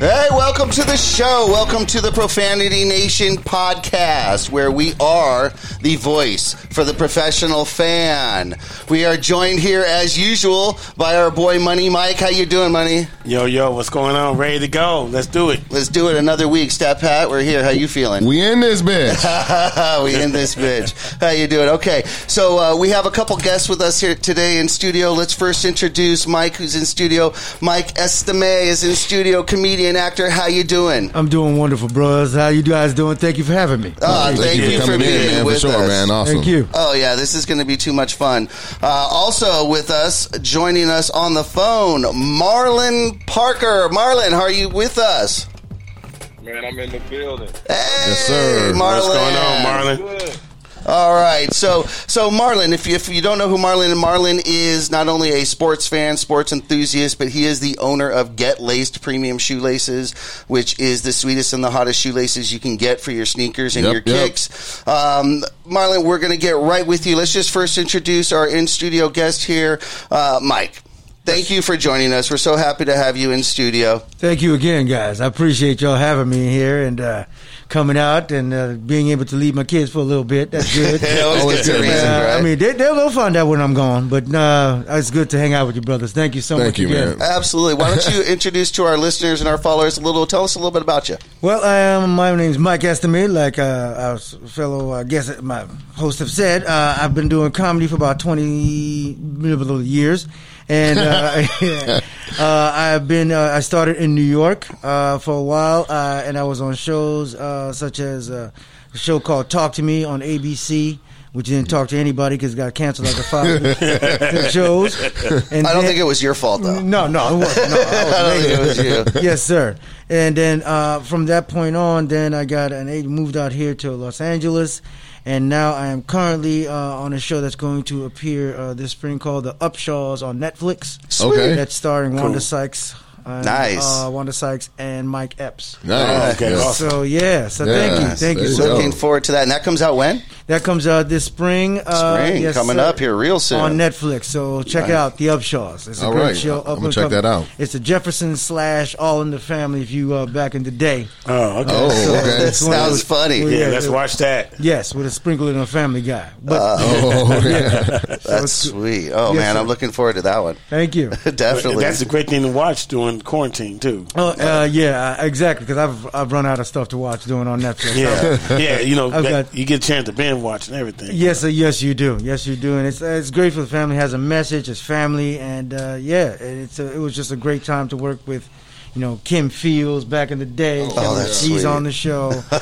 Hey, welcome to the show. Welcome to the Profanity Nation podcast, where we are the voice for the professional fan. We are joined here, as usual, by our boy Money Mike. How you doing, Money? Yo, yo, what's going on? Ready to go? Let's do it. Let's do it another week. Stat Pat, we're here. How you feeling? We in this bitch. we in this bitch. How you doing? Okay, so uh, we have a couple guests with us here today in studio. Let's first introduce Mike, who's in studio. Mike Estime is in studio, comedian, actor. How you doing? I'm doing wonderful, bros. How you guys doing? Thank you for having me. Uh, thank, you, for coming being in, man. For with sure, us. man. Awesome. Thank you. Oh yeah, this is going to be too much fun. Uh, also with us, joining us on the phone, Marlan Parker. Marlan, how are you with us? Man, I'm in the building. Hey, Yes, sir. Marlan. What's going on, Marlan? Good. All right, so so Marlan, if you, if you don't know who Marlan, and Marlan is not only a sports fan, sports enthusiast, but he is the owner of Get Laced Premium Shoelaces, which is the sweetest and the hottest shoelaces you can get for your sneakers and Yep, your yep. kicks. Um, Marlan, we're going to get right with you. Let's just first introduce our in studio guest here, uh, Mike. Thank you for joining us. We're so happy to have you in studio. Thank you again, guys. I appreciate y'all having me here and uh, coming out and uh, being able to leave my kids for a little bit. That's good. It always Always good, man. reason, Uh, right? I mean, they, they'll, they'll find out when I'm gone, but uh, it's good to hang out with you, brothers. Thank you so Thank much you, again. man. Absolutely. Why don't you introduce to our listeners and our followers a little? Tell us a little bit about you. Well, I am. My name's Mike Estime. Like uh, our fellow uh, guest, my host have said, uh, I've been doing comedy for about twenty years, and uh, uh, I've been. Uh, I started in New York uh, for a while, uh, and I was on shows uh, such as uh, a show called Talk to Me on ABC. Which didn't talk to anybody because it got canceled after five shows. And I don't then- think it was your fault, though. No, no, it wasn't. No, I was I don't think it was you. yes, sir. And then uh, from that point on, then I got an agent, moved out here to Los Angeles, and now I am currently uh, on a show that's going to appear uh, this spring called The Upshaws on Netflix. Okay. That's starring Wanda Sykes. And, Nice. Uh, Wanda Sykes and Mike Epps. Nice. Okay, Yeah. awesome. So yeah, so thank you, Yes, thank you. there you So. Looking forward to that. And that comes out when? that comes out this spring. Uh, Spring, yes, coming sir, up here real soon. on Netflix. So check Nice. it out, The Upshaws. It's a All great right. show. I'm gonna check coming. that out. It's a Jefferson slash All in the Family. If you uh, back in the day, Oh, okay. Oh, So okay. it's one of Sounds those- funny. well, yeah, let's watch that. Yes, with a sprinkle in a Family Guy. But Oh, yeah. That's it's- sweet. Oh, Yes, man, sir. I'm looking forward to that one. thank you. Definitely. That's a great thing to watch during quarantine too. Oh uh, yeah, uh, exactly. Because I've I've run out of stuff to watch doing on Netflix. Yeah, yeah. You know, that- got- you get a chance to binge watch and everything. Yes, uh, yes, you do. Yes, you do, and it's uh, it's great for the family. It has a message. It's family, and uh, yeah, it's a, it was just a great time to work with, you know, Kim Fields back in the day. Oh, that's She's sweet. on the show.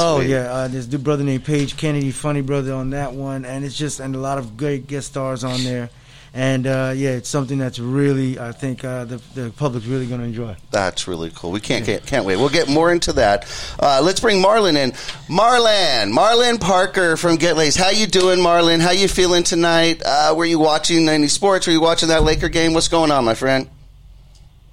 Oh sweet. yeah, uh, there's a brother named Page Kennedy, funny brother on that one, and it's just and a lot of great guest stars on there. And uh, yeah, it's something that's really, I think, uh, the the public's really going to enjoy. That's really cool. We can't can't, can't wait. We'll get more into that. Uh, let's bring Marlan in. Marlan, Marlan Parker from Get. How you doing, Marlan? How you feeling tonight? Uh, were you watching any sports? Were you watching that Laker game? What's going on, my friend?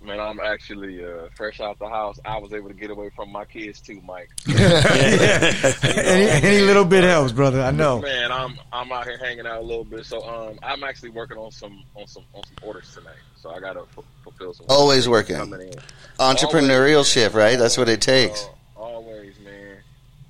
Man, I'm actually uh, fresh out the house. I was able to get away from my kids too, Mike. any, any little bit helps, brother. I know. Man, I'm I'm out here hanging out a little bit. So um, I'm actually working on some on some on some orders tonight. So I gotta f- fulfill some. Always working. Entrepreneurial in. Entrepreneurship, right? That's what it takes. Uh, always, man.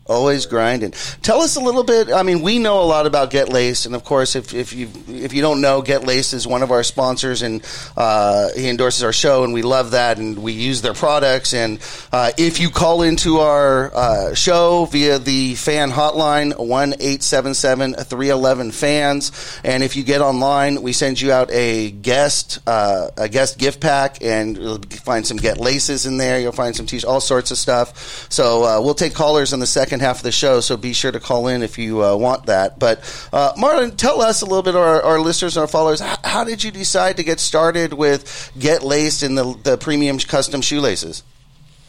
Always grinding. Tell us a little bit. I mean, we know a lot about Get Laced, and of course, if, if you if you don't know, Get Laced is one of our sponsors, and uh, he endorses our show, and we love that, and we use their products. And uh, if you call into our uh, show via the fan hotline one eight seven seven three eleven fans, and if you get online, we send you out a guest uh, a guest gift pack, and you'll find some Get Laces in there. You'll find some t all sorts of stuff. So uh, we'll take callers in the second second half of the show. So be sure to call in if you uh, want that. But uh, Marlan, tell us a little bit, our, our listeners and our followers, how, how did you decide to get started with Get Laced in the the premium custom shoelaces?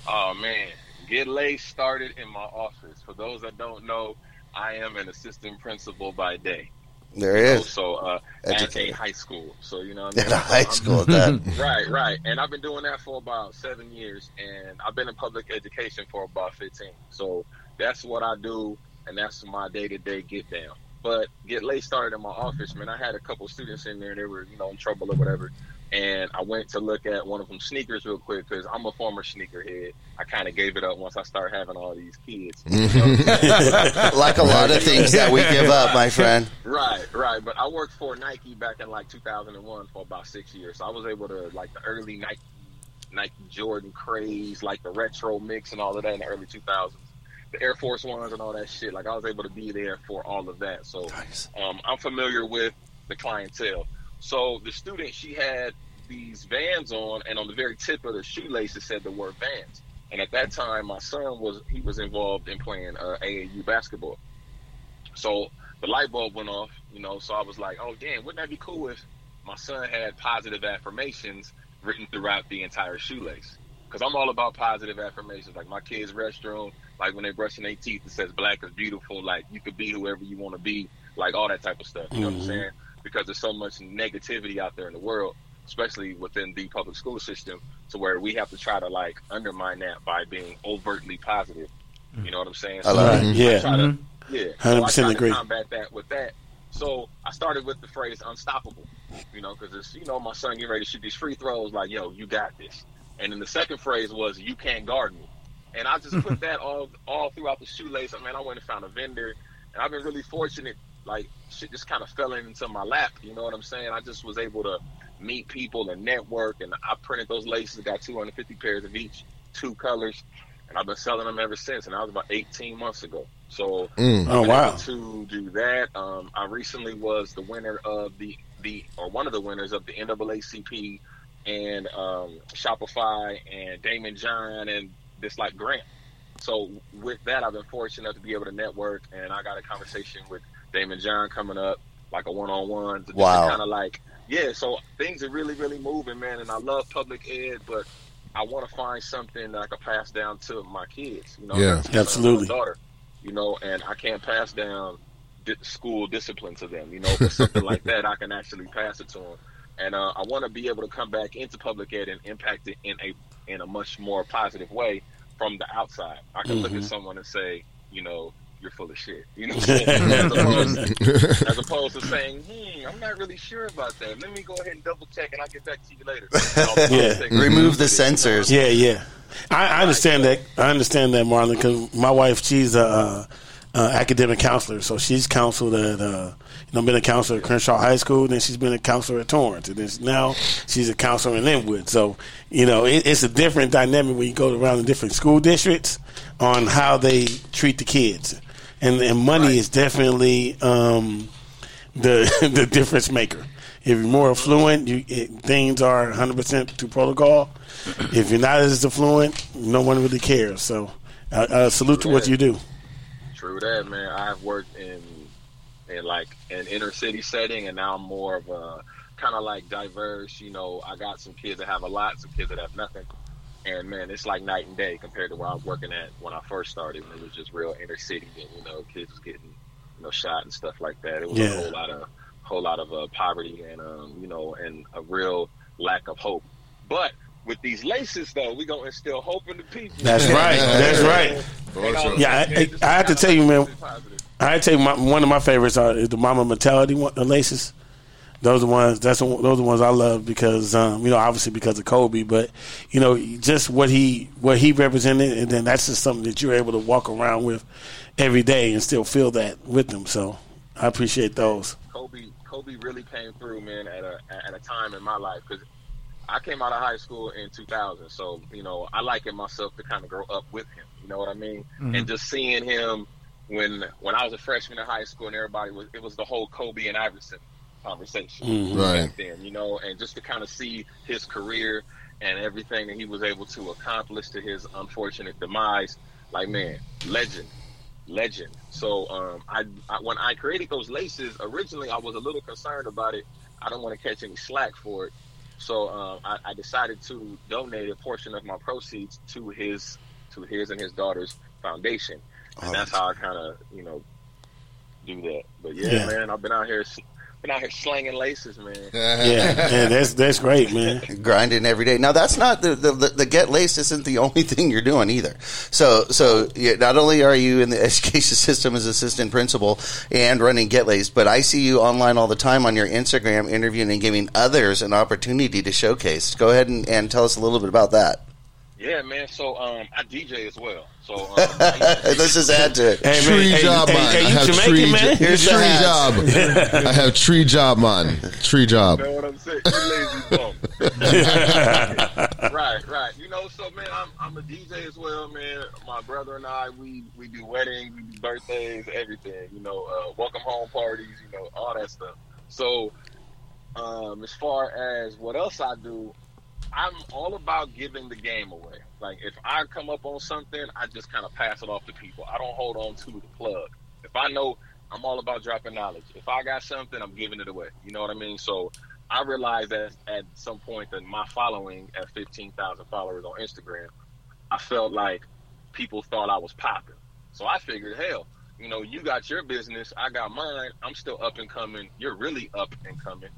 Oh man, Get Laced started in my office. For those that don't know, I am an assistant principal by day. There is is. So uh, at a high school. So you know what I mean? At a high school, that Right, right. And I've been doing that for about seven years, and I've been in public education for about 15. So that's what I do, and that's my day to day get down. But Get Laced started in my office, man. I had a couple students in there, and they were, you know, in trouble or whatever. And I went to look at one of them sneakers real quick because I'm a former sneakerhead. I kind of gave it up once I started having all these kids. You know what I'm saying? like a lot of things that we give up, my friend. Right, right. But I worked for Nike back in like 2001 for about six years. So I was able to like the early Nike, Nike Jordan craze, like the retro mix and all of that in the early 2000s. The Air Force Ones and all that shit. Like I was able to be there for all of that. So um, I'm familiar with the clientele. So the student, she had these Vans on, and on the very tip of the shoelaces said the word Vans. And at that time, my son was he was involved in playing uh, AAU basketball. So the light bulb went off, you know. So I was like, oh damn, wouldn't that be cool if my son had positive affirmations written throughout the entire shoelace? Because I'm all about positive affirmations. Like my kids' restroom, like when they're brushing their teeth, it says "Black is beautiful." Like you could be whoever you want to be, like all that type of stuff. You know what I'm mm-hmm. saying? Because there's so much negativity out there in the world, especially within the public school system, to where we have to try to like undermine that by being overtly positive. Mm. You know what I'm saying? I So it. Yeah. try to, mm-hmm. yeah. 100% So I to agree. combat that with that. So I started with the phrase unstoppable, you know, because it's, you know, my son getting ready to shoot these free throws, like, yo, you got this. And then the second phrase was, you can't guard me. And I just put that all all throughout the shoelace. I mean, I went and found a vendor, and I've been really fortunate. Like, shit just kind of fell into my lap. You know what I'm saying? I just was able to meet people and network, and I printed those laces, got 250 pairs of each, two colors, and I've been selling them ever since. And that was about 18 months ago. So Mm. Oh wow. to do that. Um, I recently was the winner of the the or one of the winners of the NAACP and um, Shopify and Daymond John and this like grant. So with that, I've been fortunate enough to be able to network, and I got a conversation with Daymond John coming up, like a one on one. Wow. Kind of like yeah. So things are really really moving, man, and I love public ed, but I want to find something that I can pass down to my kids. You know, Yeah. Absolutely. daughter you know, and I can't pass down di- school discipline to them, you know, but something like that, I can actually pass it to them. And uh, I want to be able to come back into public ed and impact it in a in a much more positive way from the outside. I can look at someone and say, you know, you're full of shit, you know, as, opposed, as opposed to saying, hmm, I'm not really sure about that. Let me go ahead and double check, and I'll get back to you later. Yeah. Remove the censors. Yeah, yeah. I, I understand that. I understand that, Marlan, because my wife, she's a uh, uh, academic counselor, so she's counseled at, uh, you know, been a counselor at Crenshaw High School, then she's been a counselor at Torrance, and then now she's a counselor in Lynwood. So, you know, it, it's a different dynamic when you go around the different school districts on how they treat the kids, and and money is definitely um, the the difference maker. If you're more affluent, you, it, things are 100% to protocol. If you're not as affluent, no one really cares. So, uh, uh, salute to what you do. True that, man. I've worked in in like an inner city setting, and now I'm more of a kind of like diverse. You know, I got some kids that have a lot, some kids that have nothing, and man, it's like night and day compared to where I was working at when I first started. When it was just real inner city, and you know, kids was getting you know shot and stuff like that. It was Yeah. a whole lot of whole lot of uh, poverty and um, you know, and a real lack of hope. But with these laces, though, we gonna instill hope in the people. That's right. That's right. Yeah, that, I- I have to tell you, man, positive. I tell you, my, one of my favorites are is the Mama Mentality one, the laces. Those are ones. That's the- those are the ones I love because um, you know, obviously because of Kobe, but you know, just what he what he represented, and then that's just something that you're able to walk around with every day and still feel that with them. So I appreciate those. Kobe Kobe really came through, man, at a at a time in my life because I came out of high school in 2000. So you know, I liken myself to kind of grow up with him. You know what I mean? And just seeing him when when I was a freshman in high school and everybody was it was the whole Kobe and Iverson conversation Right. back then. You know, and just to kind of see his career and everything that he was able to accomplish to his unfortunate demise, like man, legend legend. So um, I, I when I created those laces originally, I was a little concerned about it. I don't want to catch any slack for it. So um, I, I decided to donate a portion of my proceeds to his to his and his daughter's foundation, Oh, and Oh, that's that's how I kind of you know do that. But yeah, Yeah. man, I've been out here been out here slanging laces, man. Yeah, yeah, that's that's great, man. grinding every day. Now that's not the, the the the get laced isn't the only thing you're doing either. So so yeah, not only are you in the education system as assistant principal and running get laced, but I see you online all the time on your Instagram interviewing and giving others an opportunity to showcase. Go ahead and, and tell us a little bit about that. Yeah, man. So um, I DJ as well. So um, I- Let's just add to it. Hey, Tree hey, job, hey, man. hey, I you have Jamaican, tree, man? jo- Here's tree job. I have tree job, man. Tree job. You know what I'm saying? You lazy bum. right, right. You know, so man, I'm I'm a DJ as well, man. My brother and I, we we do weddings, we do birthdays, everything. You know, uh, welcome home parties, you know, all that stuff. So, um, as far as what else I do, I'm all about giving the game away. Like if I come up on something, I just kind of pass it off to people. I don't hold on to the plug. If I know, I'm all about dropping knowledge. If I got something, I'm giving it away. You know what I mean? So I realized that at some point that my following at 15,000 followers on Instagram, I felt like people thought I was popping. So I figured, hell, you know, you got your business, I got mine. I'm still up and coming. You're really up and coming.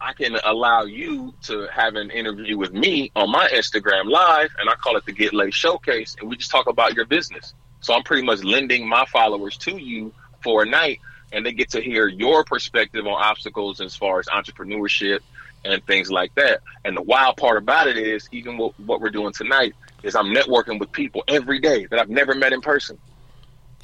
I can allow you to have an interview with me on my Instagram live, and I call it the Get Laced Showcase, and we just talk about your business. So I'm pretty much lending my followers to you for a night, and they get to hear your perspective on obstacles as far as entrepreneurship and things like that. And the wild part about it is, even what, what we're doing tonight, is I'm networking with people every day that I've never met in person.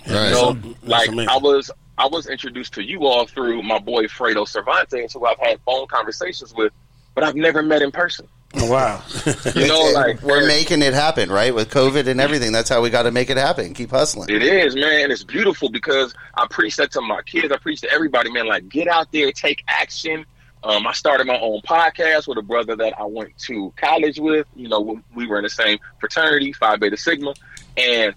Right. You know, That's like amazing. I was I was introduced to you all through my boy Fredo Cervantes, who I've had phone conversations with, but I've never met in person. Oh, wow. You know, like we're making it happen, right? With COVID and everything, that's how we got to make it happen. Keep hustling. It is, man. It's beautiful because I preach that to my kids. I preach to everybody, man. Like, get out there, take action. Um, I started my own podcast with a brother that I went to college with. You know, we- we were in the same fraternity, Phi Beta Sigma, and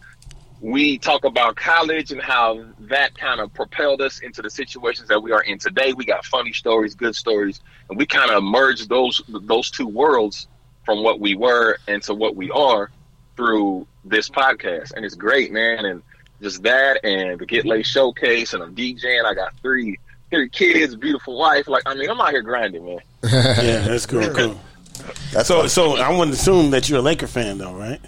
we talk about college and how that kind of propelled us into the situations that we are in today. We got funny stories, good stories, and we kind of merged those those two worlds from what we were into what we are through this podcast, and it's great, man. And just that, and the Get Laced Showcase, and I'm DJing. I got three three kids, beautiful wife. Like, I mean, I'm out here grinding, man. yeah, that's cool. cool. That's So, what- so I wouldn't assume that you're a Laker fan, though, right?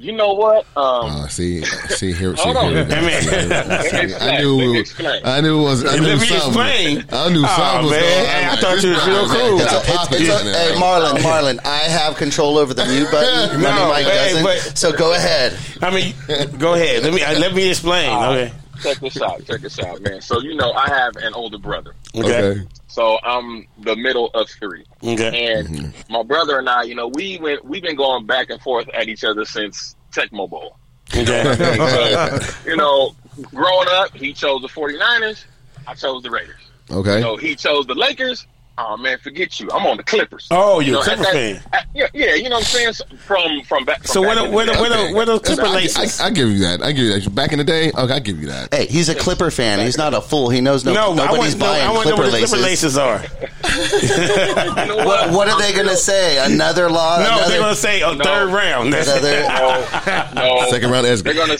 You know what? Um, Uh, see, see here, see Hold on. here. I mean- See, Let me I knew, explain. Let me it was- I knew it was. I knew Let me something. explain. I knew Oh, something was man. going on. Hey, I Like, thought you was real cool. like, It's a- popping it's a- in hey, there. Marlan, Marlan, I have control over the mute button. No, Money Mike hey, doesn't. but- so go ahead. I mean, go ahead. Let me uh, let me explain. All right. Okay. Check this out. Check this out, man. So you know, I have an older brother. Okay. Okay. So I'm the middle of three. Okay. And mm-hmm. my brother and I, you know, we went we've been going back and forth at each other since Tecmo Bowl. Okay. So, you know, growing up, he chose the 49ers, I chose the Raiders. Okay. You know, he chose the Lakers. Oh man, forget you. I'm on the Clippers. Oh, you're You a know, Clipper at fan. at- yeah, yeah, you know what I'm saying? So, From from back. From So back where the in where the day. where the where the Clipper laces? I, I give you that. I give you that. Back in the day, okay, I give you that. Hey, he's a Clipper fan. He's not a fool. He knows no, no, I nobody's want no, I want to know Clipper where the Clipper laces. laces are. You know What, what are they going to say? Another law? No, another, they're gonna say oh, a No. third round. Another No, no. Second round Edgar. They're gonna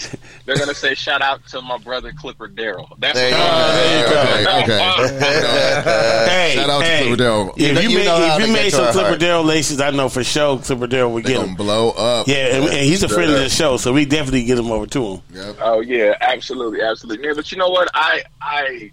they're gonna say shout out to my brother Clipper Daryl. That's There you what go. there you go. Okay. Okay. Hey, Shout out to Clipper Daryl. If You you, know- made, if you made some Clipper Daryl laces, I know for sure Clipper Daryl would They get them. blow up. Yeah, and, and he's a friend of the show, so we definitely get him over to him. Yep. Oh yeah, absolutely, absolutely. Yeah, but you know what? I I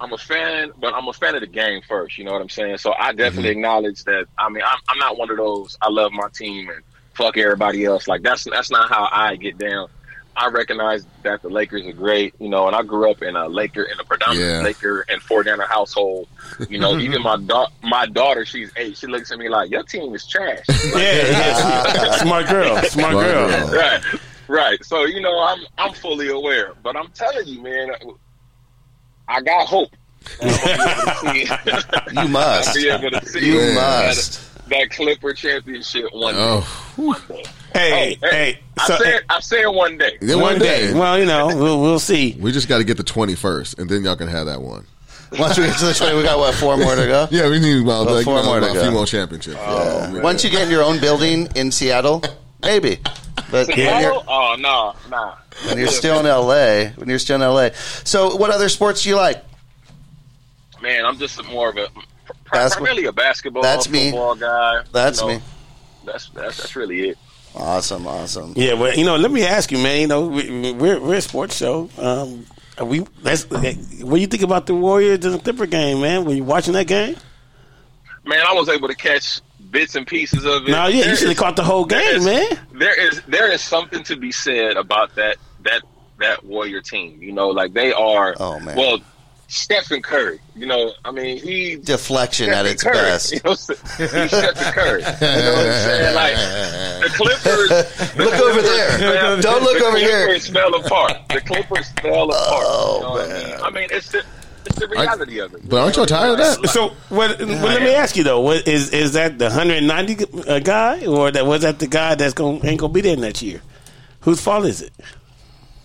I'm a fan, but I'm a fan of the game first. You know what I'm saying? So I definitely mm-hmm. acknowledge that. I mean, I'm, I'm not one of those. I love my team and fuck everybody else. Like that's that's not how I get down. I recognize that the Lakers are great, you know, and I grew up in a Laker in a predominant Yeah. Laker and four down household. You know, even my da- my daughter, she's eight. She looks at me like, "Your team is trash." Yeah, yeah. smart girl, smart Smart girl. girl. right, right. So you know, I'm I'm fully aware, but I'm telling you, man, I got hope. You must. Be able to see You must. that, that Clipper championship one day. Oh, One day. Hey, Oh, hey. I So, said I said one day. Then one day. Well, you know, we'll, we'll see. we just got to get the twenty first, and then y'all can have that one. Once we get to the 20, we got what, four more to go? Yeah, we need about, Well, like, four you know, more to go. a few more championships. Oh, yeah. Once you get in your own building in Seattle, maybe. But when, Oh, you're, oh no, nah. when you're still in LA, when you're still in LA. So, what other sports do you like? Man, I'm just more of a pr- Basketball? primarily a basketball, That's me. football guy. That's you know. me. That's that's that's really it. Awesome, awesome. Yeah, well, you know, let me ask you, man. You know, we, we're we're a sports show. Um, are we that's what do you think about the Warriors and the Clipper game, man? Were you watching that game? Man, I was able to catch bits and pieces of it. No, yeah, you There should have caught the whole game, is- man. There is there is something to be said about that that that Warrior team. You know, like they are. Oh, man. Well, Stephen Curry. You know, I mean, he Deflection at its Curry, best. You know, he's Stephen Curry. You know what I'm saying? Like the Clippers. the Look over there. fell- Don't look the over here. Clippers fell apart. The Clippers fell apart. Oh, you know what I mean? I mean, it's the it's the reality of it. But aren't y'all tired of that? So, what, well, let me ask you though: what, is is that the 190 uh, guy, or that was that the guy that's going ain't gonna be there next year? Whose fault is it?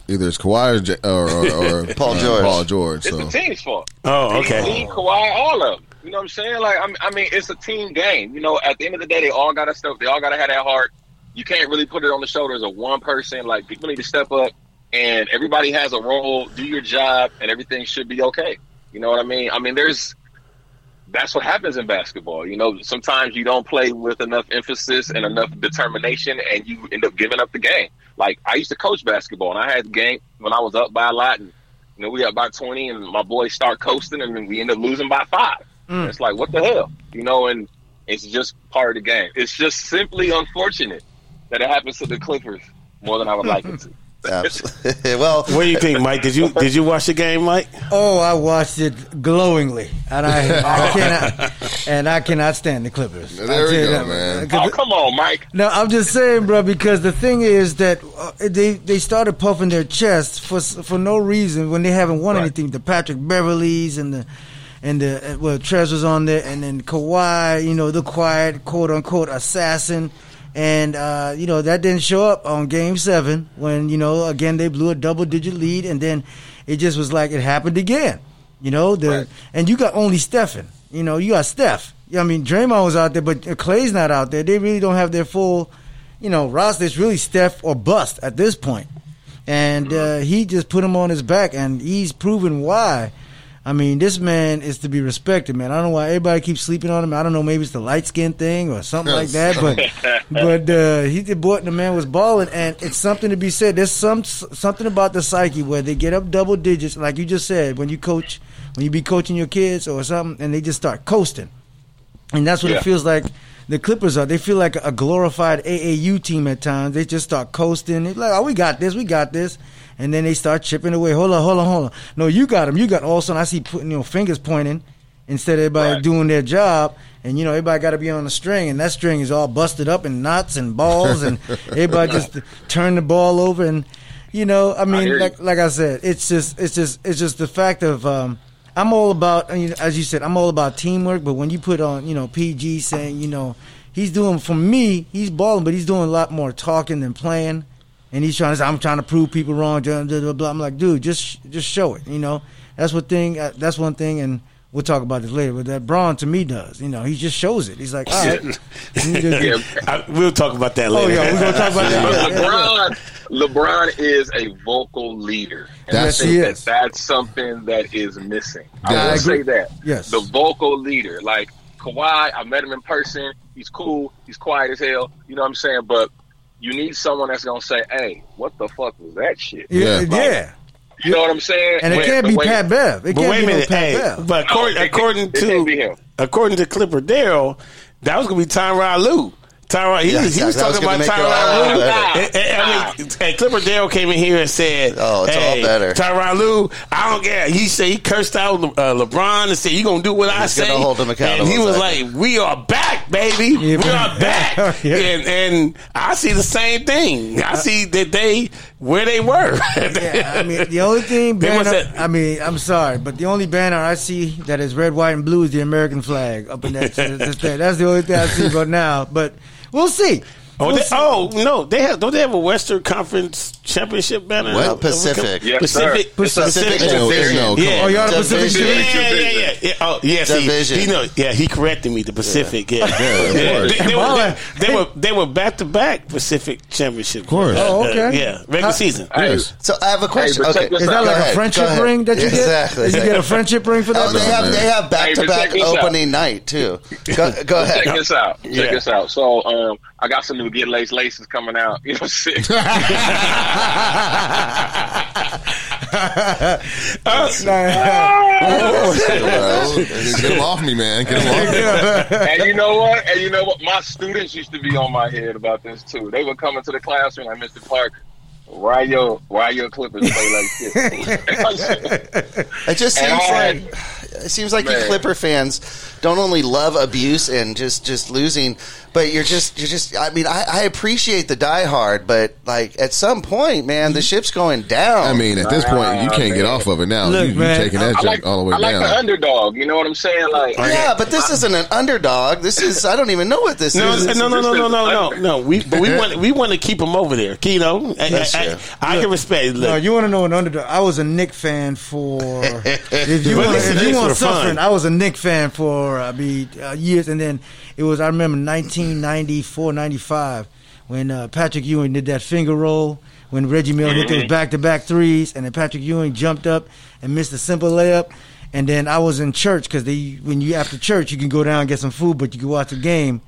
Either it's Kawhi or, or, or, or Paul uh, George. Paul George. It's So the team's fault. Oh, He, okay. Kawhi, all of them. You know what I'm saying? Like, I mean, I mean, it's a team game. You know, at the end of the day, they all got to step. They all got to have that heart. You can't really put it on the shoulders of one person. Like, people need to step up, and everybody has a role. Do your job, and everything should be okay. You know what I mean? I mean, there's. That's what happens in basketball. You know, sometimes you don't play with enough emphasis and enough determination, and you end up giving up the game. Like I used to coach basketball, and I had game when I was up by a lot, and you know, we up by 20 and my boys start coasting and then we end up losing by five. Mm. It's like, what the hell? You know, and it's just part of the game. It's just simply unfortunate that it happens to the Clippers more than I would like it to. Absolutely. well, What do you think, Mike? Did you did you watch the game, Mike? Oh, I watched it glowingly, and I, I cannot, and I cannot stand the Clippers. There we you go, that, man. 'cause oh, come on, Mike. No, I'm just saying, bro, because the thing is that uh, they they started puffing their chests for for no reason when they haven't won Right. anything. The Patrick Beverleys and the and the uh, well, Trez was on there, and then Kawhi, you know, the quiet quote unquote assassin. And uh, you know that didn't show up on Game Seven when you know again they blew a double digit lead, and then it just was like it happened again. You know the Right. and you got only Stephen. You know you got Steph. I mean Draymond was out there, but Klay's not out there. They really don't have their full, you know, roster. It's really Steph or bust at this point. And uh, he just put him on his back, and he's proven why. I mean, this man is to be respected, man. I don't know why everybody keeps sleeping on him. I don't know, maybe it's the light skin thing or something like that. But but uh, he did boy, the man was balling, and it's something to be said. There's some something about the psyche where they get up double digits, like you just said, when you coach, when you be coaching your kids or something, and they just start coasting, and that's what Yeah. it feels like. The Clippers are. They feel like a glorified AAU team at times. They just start coasting. They're like, oh, we got this, we got this, and then they start chipping away. Hold on, hold on, hold on. No, you got them. You got. All of a sudden, I see putting you know fingers pointing instead of everybody Right. doing their job. And you know, everybody got to be on the string, and that string is all busted up in knots and balls, and everybody just turn the ball over. And you know, I mean, you. like like I said, it's just it's just it's just the fact of. um I'm all about, you know, as you said, I'm all about teamwork. But when you put on, you know, PG saying, you know, he's doing for me, he's balling, but he's doing a lot more talking than playing. And he's trying to say, I'm trying to prove people wrong. Blah, blah, blah. I'm like, dude, just just show it. You know, that's what thing. Uh, that's one thing, and we'll talk about this later. But that Bron to me does. You know, he just shows it. He's like, all right. Yeah. I, we'll talk about that later. Oh yeah, we're gonna talk about that. LeBron, LeBron is a vocal leader. And That's- I think that that's something that is missing. I Yeah, I will agree. say that. Yes. The vocal leader. Like Kawhi, I met him in person. He's cool. He's quiet as hell. You know what I'm saying? But you need someone that's going to say, hey, what the fuck was that shit? Yeah, Yeah. yeah. You know what I'm saying? And it Wait, can't be way- Pat Bev. It can't wait a be no minute, Pat hey, Bev. but according, No, it can't- according it can't be to him. according to Clipper Daryl, that was gonna be Tyronn Lue. Tyronn, he, Yeah, was- he was that was talking about make it all Tyronn Lue. better. And- and- I mean, and Clipper Dale came in here and said, Oh, it's all better. Tyronn Lue, I don't care. He said he cursed out Le- uh, LeBron and said, "You gonna do what I He's say?" hold him accountable, And he was exactly. like, "We are back, baby. Yeah, we are back." yeah. and, and I see the same thing. I see that they where they were. Yeah, I mean the only thing banner. have- I mean, I'm sorry, but the only banner I see that is red, white, and blue is the American flag up in that. that's, that's the only thing I see right now. But we'll see. Oh, they, oh no, they have don't they have a Western Conference championship banner? What? Pacific. Yes, Pacific, sir. Pacific No, Division. no, Yeah. Oh, y'all the Pacific Yeah, Division? yeah, yeah, yeah. Oh, yeah. See, Division. he know, yeah, he corrected me. The Pacific, yeah, of Yeah, course. They, they were, they, they were they were back to back Pacific championship. Of course. Oh, okay. yeah, regular How- season. Hey, Yes. So I have a question. but okay. Is that like ahead, a friendship ring that you Exactly. get? Did you get a friendship ring for that? Oh, they have they have back to back but check this out. opening night too. Go, go Check this out. Check this out. So, um, I got some new Get Lace laces coming out. You know, what I'm saying? Get him off me, man. Get him off me. and you know what? And you know what? My students used to be on my head about this too. They would come into the classroom like, Mr. Clark, why your why your Clippers play like this? It just seems like had- it seems like you Clipper fans don't only love abuse and just just losing, but you're just you're just. I mean, I, I appreciate the diehard, but like at some point, man, the ship's going down. I mean, at this point, you can't get off of it now. Look, you, you man, taking that I junk like all the way I like down. the underdog. You know what I'm saying? Like, yeah, but this isn't an underdog. This is I don't even know what this No, is. no, no, no, no, no, no, no. We, but we want, we want to keep him over there. You know, I, That's I, true. I, I can respect. Look, No, you want to know an underdog? I was a Knick fan for. if you But want, listen, if you Knicks want were suffering, fun. I was a Knick fan for I mean uh, years, and then it was I remember 1994, 95 when uh, Patrick Ewing did that finger roll when Reggie Miller hit those back to back threes, and then Patrick Ewing jumped up and missed a simple layup. And then I was in church because they when you after church you can go down and get some food, but you can watch the game.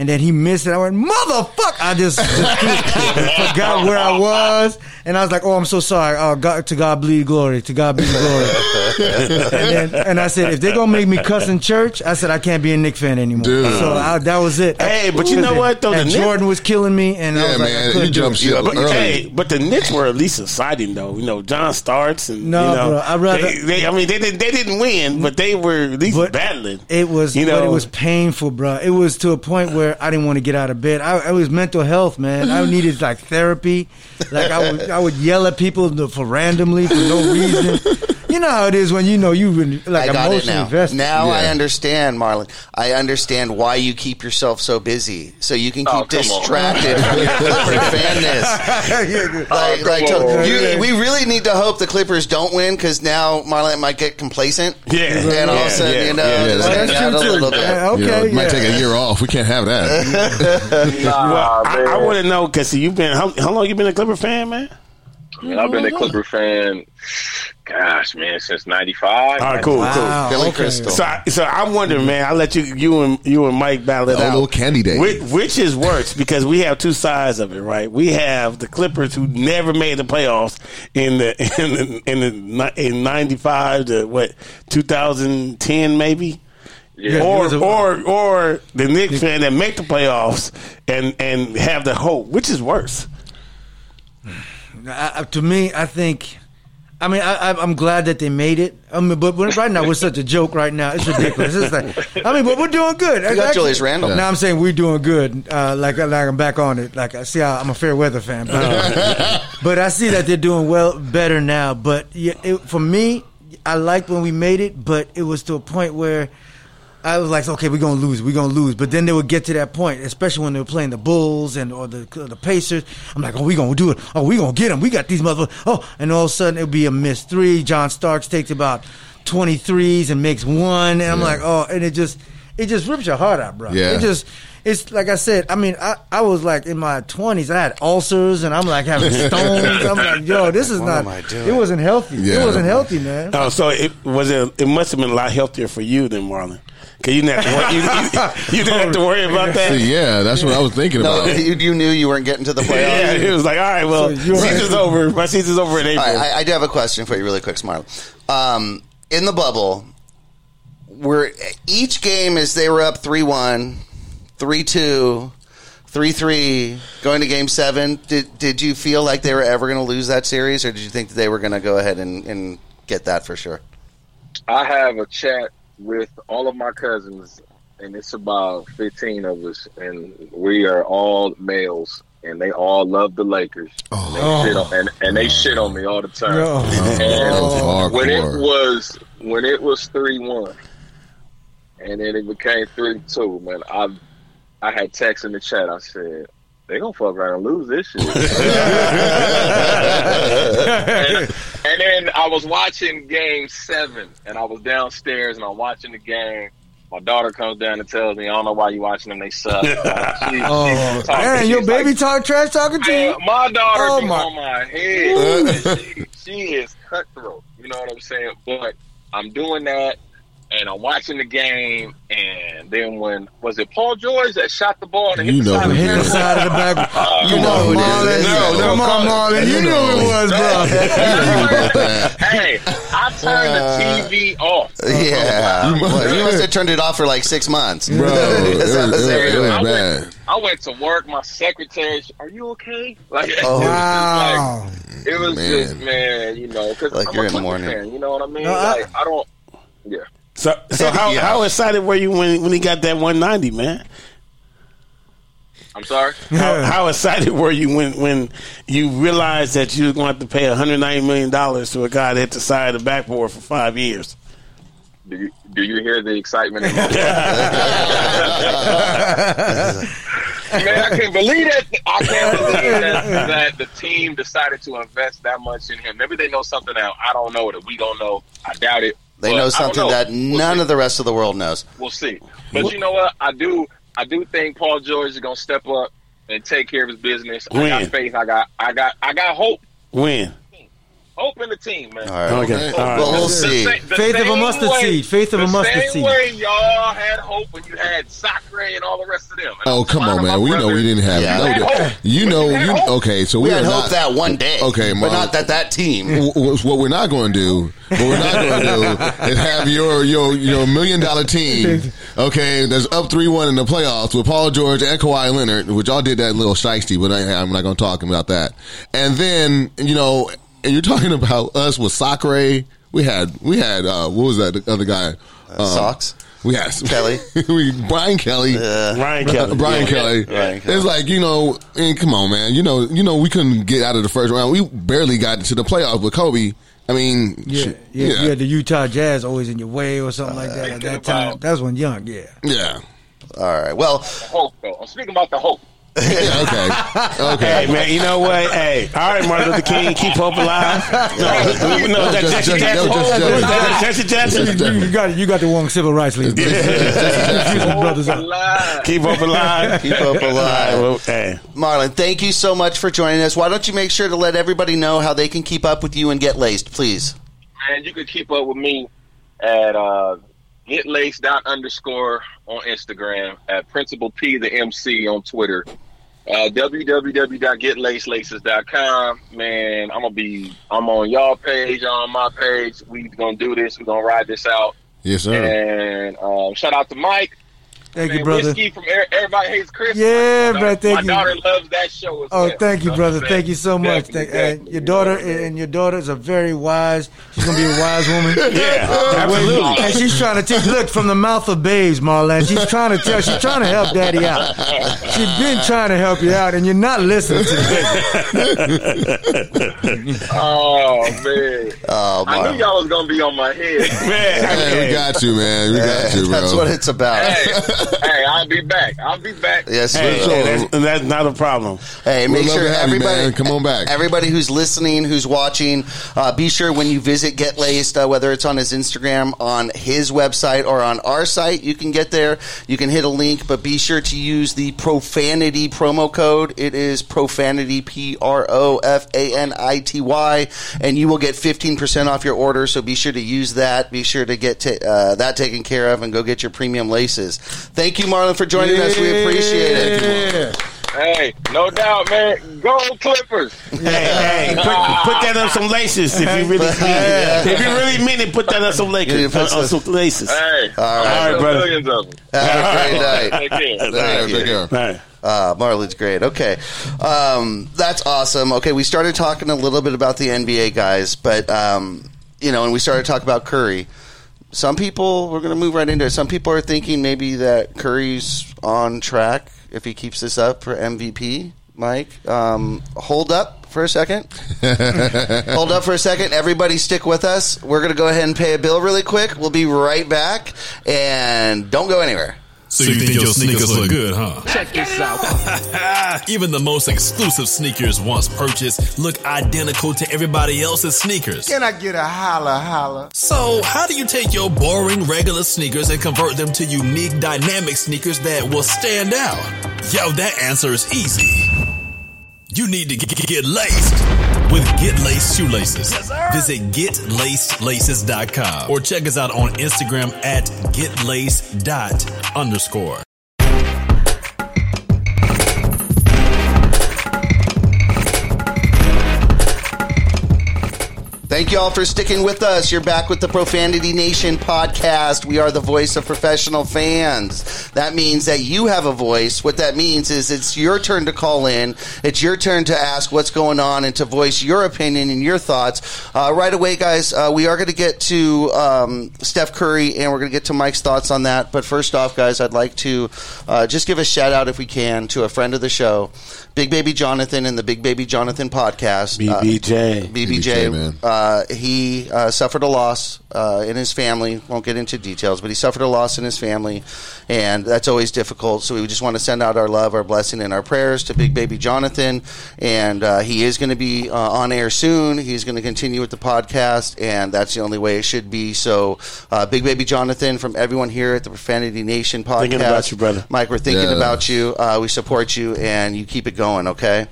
And then he missed it. I went, motherfucker! I just, just forgot where I was, and I was like, "Oh, I'm so sorry. Oh, God, to God be glory. To God be glory." and, then, and I said, "If they're gonna make me cuss in church, I said I can't be a Knick fan anymore." Dude. So I, that was it. Hey, but you know what, though? And The Knicks- Jordan was killing me, and I yeah, was like, I man. couldn't You do jump it. ship But, early. hey, but the Knicks were at least exciting, though. You know, John Starks and No, you know, bro, I'd rather- they, they, I mean, they didn't, they didn't win, but they were at least But battling. It was, you know, but it was painful, bro. It was to a point where I didn't want to get out of bed. I, it was mental health, man. I needed like therapy. Like I would, I would yell at people for randomly for no reason. You know how it is when you know you've been like I got it emotionally now. invested. Now I understand, Marlan. I understand why you keep yourself so busy, so you can oh, keep Oh, distracted from your Clipper fanness. Oh, like, come like to- you, we really need to hope the Clippers don't win because now Marlan might get complacent. Yeah. and all of a sudden, yeah, you know, yeah. just Well, that's out a little bit. Yeah, You know, okay, it might take a year off. We can't have that. nah, Well, I, man. I want to know because you've been how, how long you been a Clipper fan, man? Man, I've been a mm-hmm. Clipper fan, gosh, man, since '95. All right, cool, Wow, Billy okay. Crystal. So, I, so I'm wondering, man. I will let you, you and you and Mike battle it Oh, out. little candy day. Which, which is worse? Because we have two sides of it, right? We have the Clippers who never made the playoffs in the in the, in, the, in '95 to what 2010 maybe. Yeah. or a- or or the Knicks fan that make the playoffs and and have the hope. Which is worse? I, to me, I think. I mean, I, I'm glad that they made it. I mean, but but right now we're such a joke. Right now, it's ridiculous. It's like, I mean, but we're doing good. You got Julius Randle. Now I'm saying we're doing good. Uh, like like I'm back on it. Like I see, how I'm a fair weather fan, but, uh, but I see that they're doing well, better now. But yeah, it, for me, I liked when we made it, but it was to a point where. I was like, okay, we're gonna lose, we're gonna lose. But then they would get to that point, especially when they were playing the Bulls and or the the Pacers. I'm like, oh, we gonna do it. Oh, we gonna get them. We got these motherfuckers. Oh, and all of a sudden it'll be a missed three. John Starks takes about 23s and makes one, and I'm Yeah. like, oh, and it just it just rips your heart out, bro. Yeah. It just it's like I said. I mean, I, I was like in my 20s. I had ulcers, and I'm like having stones. I'm like, yo, this is What not. am I doing? It wasn't healthy. Yeah. It wasn't healthy, man. Oh, so it was it. It must have been a lot healthier for you than Marlan, because you didn't have to worry, you, you, you didn't have to worry about that. See, yeah, that's what I was thinking No, about. you, you knew you weren't getting to the playoffs. Yeah, playoffs. it was like, all right, well, So you're- season's over. My season's over in April. All right, I, I do have a question for you, really quick, Smart. Um, in the bubble, where each game is they were up 3 1, 3 2, 3 3, going to game seven. Did, did you feel like they were ever going to lose that series, or did you think that they were going to go ahead and, and get that for sure? I have a chat with all of my cousins, and it's about 15 of us, and we are all males, and they all love the Lakers. And, they Oh. shit on, and, and they shit on me all the time. Oh. And Oh, when it was when it was three one, and then it became three two, man, I I had text in the chat. I said, they gonna fuck around and lose this shit. and, and then I was watching game seven, and I was downstairs and I'm watching the game. My daughter comes down and tells me, "I don't know why you watching them. They suck." She- Oh, man, your baby like, talk trash talking to you. my daughter Oh, my- on my head. she, she is cutthroat. You know what I'm saying? But I'm doing that, and I'm watching the game. And then when was it Paul George that shot the ball and hit You the know side of the Hit the side of the back. Uh, Come know on, who it is. Marlan. No, no, Come on, Marlan. You You knew know. who it was, bro. You know about that. Hey, I turned the TV off. Yeah, You- Well, you must have turned it off for like six months, Bro, it was, it was, it was I went, I went to work. My secretary, "Are you okay?" Like, Oh. it was Wow. just like, it was Man. just man, you know, because Like I'm you're a in the morning. fan. You know what I mean? No, I- like, I don't. Yeah. So, so how, Yeah. how excited were you when when he got that 190, man? I'm sorry. How, how excited were you when when you realized that you were going to have to pay 190 million dollars to a guy that hit the side of the backboard for five years? Do you, do you hear the excitement? Man, I can't believe that. I can't believe that, that the team decided to invest that much in him. Maybe they know something that I don't know that we don't know. I doubt it. They But know something know. that We'll none see. of the rest of the world knows. We'll see. But you know what? I do. I do think Paul George is gonna step up and take care of his business. I got faith. I got. I got. I got hope. When? Hope in the team, man. All right. Okay. All right. Well, we'll The see. sa- the Faith of a mustard way- seed. Faith of a the mustard same seed. way y'all had hope when you had Sacre and all the rest of them. And Oh come on, man. We know we didn't have Yeah. no. Hope. You know you hope. okay. So we, We are had not, hope that one day. Okay, but Marlan. not that that team. w- w- what we're not going to do, what we're not going to do, is have your your your million dollar team, okay, that's up three one in the playoffs with Paul George and Kawhi Leonard, which y'all did that little shiesty, but I, I'm not going to talk about that. And then you know, and you're talking about us with Sacre. We had we had uh, what was that the other guy? Um, Socks. We had Kelly. we Brian Kelly. Ryan Kelly. Brian Yeah. Kelly. Ryan Kelly. It's like you know, and come on, man. You know, you know, we couldn't get out of the first round. We barely got to the playoffs with Kobe. I mean, Yeah, shit, yeah, yeah, you had the Utah Jazz always in your way or something like that at that time. about- That was when Young, yeah. yeah. All right. Well, Hope though. I'm speaking about the hope. Yeah, okay, Hey man, you know what? Hey, all right, Martin Luther King, keep hope alive. No, no, that's Just- Jesse Jackson. no, just Jesse. That's Jesse Jackson. You, you got it. You got the wrong civil rights league. brothers up. Alive. Keep hope alive. keep hope alive. Well, hey, Marlan, thank you so much for joining us. Why don't you make sure to let everybody know how they can keep up with you and get laced, please? And you can keep up with me at uh, getlace dot underscore on Instagram at Principal P the MC on Twitter. Uh, www.getlacelaces.com. Man, I'm gonna be. I'm on y'all page, on my page. We gonna do this. We gonna ride this out. Yes, sir. And um, shout out to Mike. Thank you, Man, brother. Whiskey from Er- Everybody Hates Chris. Yeah, my bro, daughter, thank my you. daughter loves that show as Oh, well. thank you, know brother. Thank you so much. Definitely, Thank, and definitely, your you daughter know what I'm saying? and your daughter is a very wise. She's gonna be a wise woman. yeah, absolutely. And she's trying to teach. Look, from the mouth of babes, Marlan. She's trying to tell. She's trying to help Daddy out. She's been trying to help you out, and you're not listening to her. Oh man, Oh, I knew y'all was gonna be on my head. Man, Hey, we got you, man. We got you, bro. That's what it's about. hey, hey, I'll be back. I'll be back. Yes, Hey, we hey, that's, that's not a problem. Hey, We'd make sure to have you, everybody. Come on back. Everybody who's listening, who's watching, uh, be sure when you visit Get Laced, uh, whether it's on his Instagram, on his website, or on our site, you can get there. You can hit a link, but be sure to use the profanity promo code. It is profanity, P R O F A N I T Y, and you will get 15% off your order. So be sure to use that. Be sure to get ta- uh, that taken care of and go get your premium laces. Thank you, Marlan, for joining us. We appreciate it. Hey, no doubt, man. Go Clippers. Hey, hey, put, put that on some laces if you really mean it. If you really mean it, put that on some Yeah, laces. put On, on some laces. Hey, All right, there's brother. Millions of them. Have a great night. Take care. Thank Yeah, you. take care. All right. Uh, Marlan's great. Okay. Um, that's awesome. Okay, we started talking a little bit about the NBA guys, but, um, you know, and we started talking about Curry. Some people, we're going to move right into it. Some people are thinking maybe that Curry's on track if he keeps this up for MVP. Mike, um, hold up for a second. hold up for a second. Everybody stick with us. We're going to go ahead and pay a bill really quick. We'll be right back. And don't go anywhere. So, you, think, your sneakers, look good, huh? Check this out. Even the most exclusive sneakers once purchased look identical to everybody else's sneakers. Can I get a holla holla? So, how do you take your boring regular sneakers and convert them to unique dynamic sneakers that will stand out? Yo, that answer is easy. You need to get, get laced with Get Laced Shoelaces. Yes, Visit getlacedlaces.com or check us out on Instagram at getlaced dot underscore. Thank you all for sticking with us. You're back with the Profanity Nation podcast. We are the voice of professional fans. That means that you have a voice. What that means is it's your turn to call in. It's your turn to ask what's going on and to voice your opinion and your thoughts. Uh, right away, guys, uh, we are going to get to um, Steph Curry and we're going to get to Mike's thoughts on that. But first off, guys, I'd like to uh, just give a shout out, if we can, to a friend of the show, Big Baby Jonathon and the Big Baby Jonathon podcast. Uh, BBJ. BBJ, BBJ, uh, he uh, suffered a loss uh, in his family. Won't get into details, but he suffered a loss in his family, and that's always difficult. So we just want to send out our love, our blessing, and our prayers to Big Baby Jonathon. And uh, he is going to be uh, on air soon. He's going to continue with the podcast, and that's the only way it should be. So, uh, Big Baby Jonathon, from everyone here at the Profanity Nation podcast, Thinking about you, brother. Mike, we're thinking Yeah. about you. Uh, we support you, and you keep it going. Okay.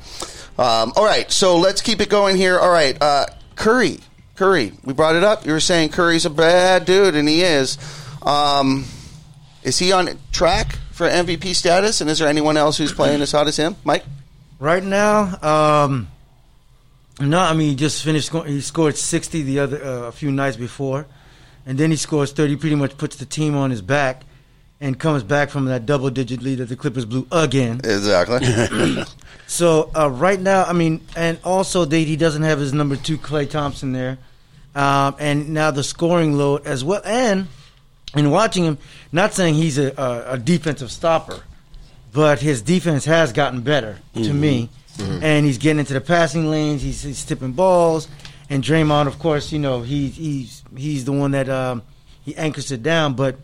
Um, all right, so let's keep it going here. All right, uh, Curry, Curry, we brought it up. You were saying Curry's a bad dude, and he is. Um, is he on track for MVP status? And is there anyone else who's playing as hot as him, Mike? Right now, um, no. I mean, he just finished. He scored sixty the other uh, a few nights before, and then he scores thirty. Pretty much puts the team on his back, and comes back from that double-digit lead that the Clippers blew again. Exactly. So uh, right now, I mean, and also they, he doesn't have his number two Klay Thompson there, um, and now the scoring load as well. And in watching him, not saying he's a, a, a defensive stopper, but his defense has gotten better to me, and he's getting into the passing lanes. He's, he's tipping balls, and Draymond, of course, you know he, he's he's the one that um, he anchors it down, but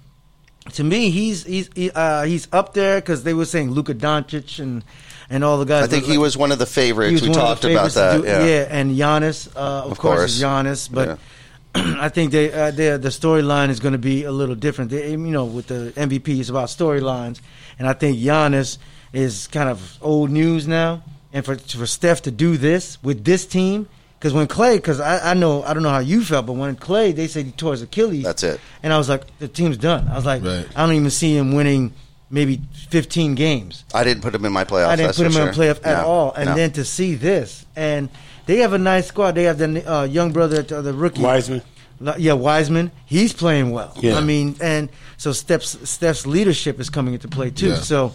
to me, he's he's he, uh, he's up there because they were saying Luka Doncic and and all the guys. I think he was one of the favorites. We talked the about that. do- yeah. and Giannis, uh, of, Of course, course. is Giannis. But I think they, uh, they the storyline is going to be a little different. They, you know, with the MVP, it's about storylines, and I think Giannis is kind of old news now. And for for Steph to do this with this team, because when Klay, because I, I know I don't know how you felt, but when Klay, they said he tore his Achilles. That's it. And I was like, the team's done. I was like, Right. I don't even see him winning maybe 15 games. I didn't put him in my playoffs. I didn't that's put him for in a sure. playoff at No, all. And no. then to see this, and they have a nice squad. They have the uh, young brother, uh, the rookie Wiseman. Li- Yeah, Wiseman. He's playing well. Yeah. I mean, and so Steph's Steph's leadership is coming into play too. Yeah. So.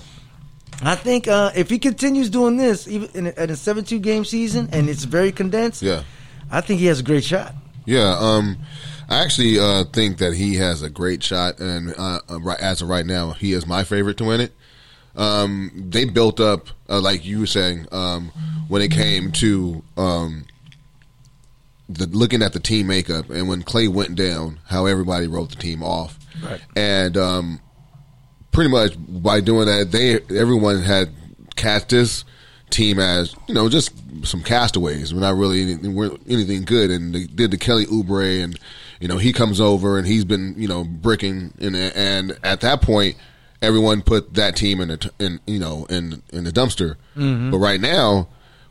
I think uh, if he continues doing this, even in a, in a seven-two game season, and it's very condensed, Yeah. I think he has a great shot. Yeah, um, I actually uh, think that he has a great shot, and uh, uh, right, as of right now, he is my favorite to win it. Um, they built up, uh, like you were saying, um, when it came to um, the looking at the team makeup, and when Klay went down, how everybody wrote the team off, Right. and um, pretty much by doing that, they everyone had cast this team as you know just some castaways. We're not really anything, we're anything good, and they did the Kelly Oubre, and you know he comes over and he's been you know bricking, in it, and at that point, everyone put that team in the in you know in in the dumpster. But right now.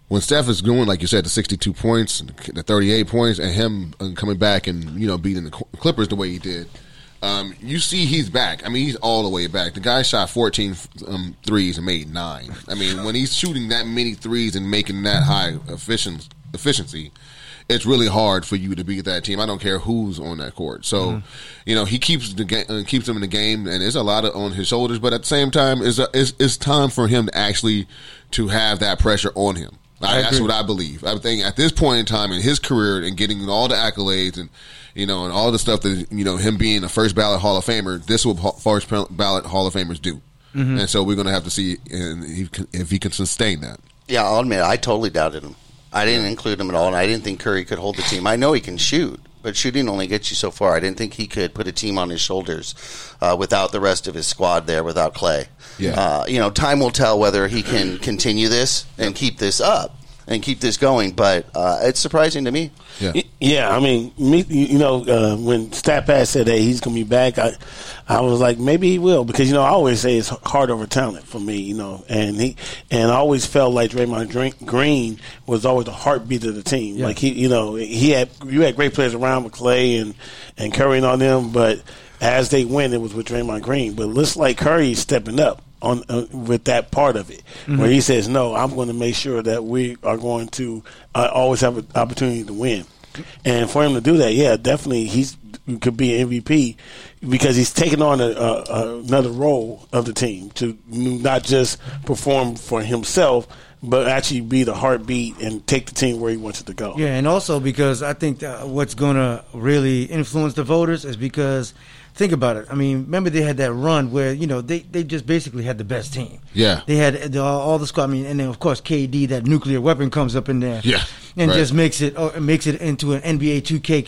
When Steph is going like you said, the 62 points, the 38 points, and him uh, coming back and, you know, beating the Clippers the way he did, um, you see he's back. I mean, he's all the way back. The guy shot 14 um, threes and made nine. I mean, when he's shooting that many threes and making that high efficient, efficiency, it's really hard for you to beat that team. I don't care who's on that court. So, you know, he keeps the game, uh, keeps them in the game, and there's a lot of on his shoulders. But at the same time, it's, a, it's it's time for him to actually to have that pressure on him. I, that's what I believe. I think at this point in time in his career and getting all the accolades and you know and all the stuff that you know him being a first ballot Hall of Famer, this will ha- first ballot Hall of Famers do. And so we're going to have to see and he can- if he can sustain that. Yeah, I'll admit I totally doubted him. I didn't include him at all, and I didn't think Curry could hold the team. I know he can shoot, but but shooting only gets you so far. I didn't think he could put a team on his shoulders uh, without the rest of his squad there, without Klay. Yeah. Uh, you know, time will tell whether he can continue this and keep this up and keep this going. But uh, it's surprising to me. Yeah. Y- Yeah, I mean, me, you know, uh, when Stat Pat said, "Hey, he's gonna be back," I, I was like, maybe he will, because you know, I always say it's heart over talent for me, you know, and he, and I always felt like Draymond Green was always the heartbeat of the team. Like he, you know, he had you had great players around with Klay and and Curry and on them, but as they win, it was with Draymond Green. But it looks like Curry's stepping up on uh, with that part of it, where he says, "No, I'm going to make sure that we are going to uh, always have an opportunity to win." And for him to do that, yeah, definitely he's could be an MVP because he's taking on a, a, a, another role of the team to not just perform for himself, but actually be the heartbeat and take the team where he wants it to go. Yeah, and also because I think uh, what's going to really influence the voters is because think about it. I mean, remember they had that run where you know they, they just basically had the best team. Yeah. they had the, all the squad. I mean, and then of course KD, that nuclear weapon comes up in there. Yeah, and right. just makes it uh, makes it into an NBA 2K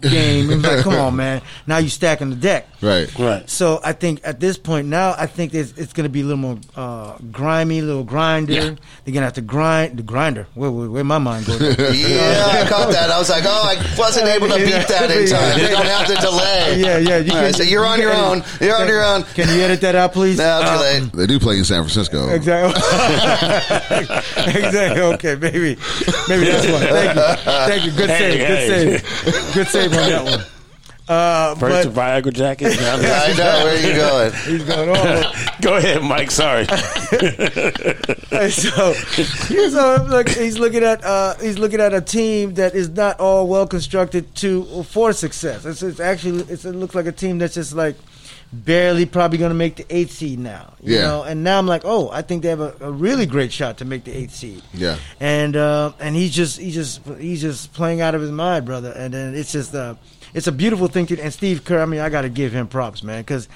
game. It's like, come on, man! Now you stacking the deck. Right. Right. So I think at this point now, I think it's, it's going to be a little more uh, grimy, a little grinder. Yeah. They're going to have to grind the grinder. Where, where, where my mind goes? Yeah, I caught that. I was like, oh, I wasn't able to beat that in time. They don't have to delay. Yeah, yeah. You All right, so you're on you your can- own. You're on your own. Can you edit that out, please? No, too late. They do play in San Francisco. Exactly. exactly. Okay, maybe, maybe that's one. Thank you. Thank you. Good Hey, save. hey. Good save. Good save on that one. Uh, First, but Viagra jacket. I know where you going. he's going on. Go ahead, Mike. Sorry. So, so look, he's looking at uh, he's looking at a team that is not all well constructed to for success. It's, it's actually it's, it looks like a team that's just like barely probably going to make the eighth seed now. You Yeah. know, and now I'm like, oh, I think they have a, a really great shot to make the eighth seed. Yeah. and uh, and he's just he's just he's just playing out of his mind, brother. And then it's just uh, it's a beautiful thing to. And Steve Kerr, I mean, I got to give him props, man, because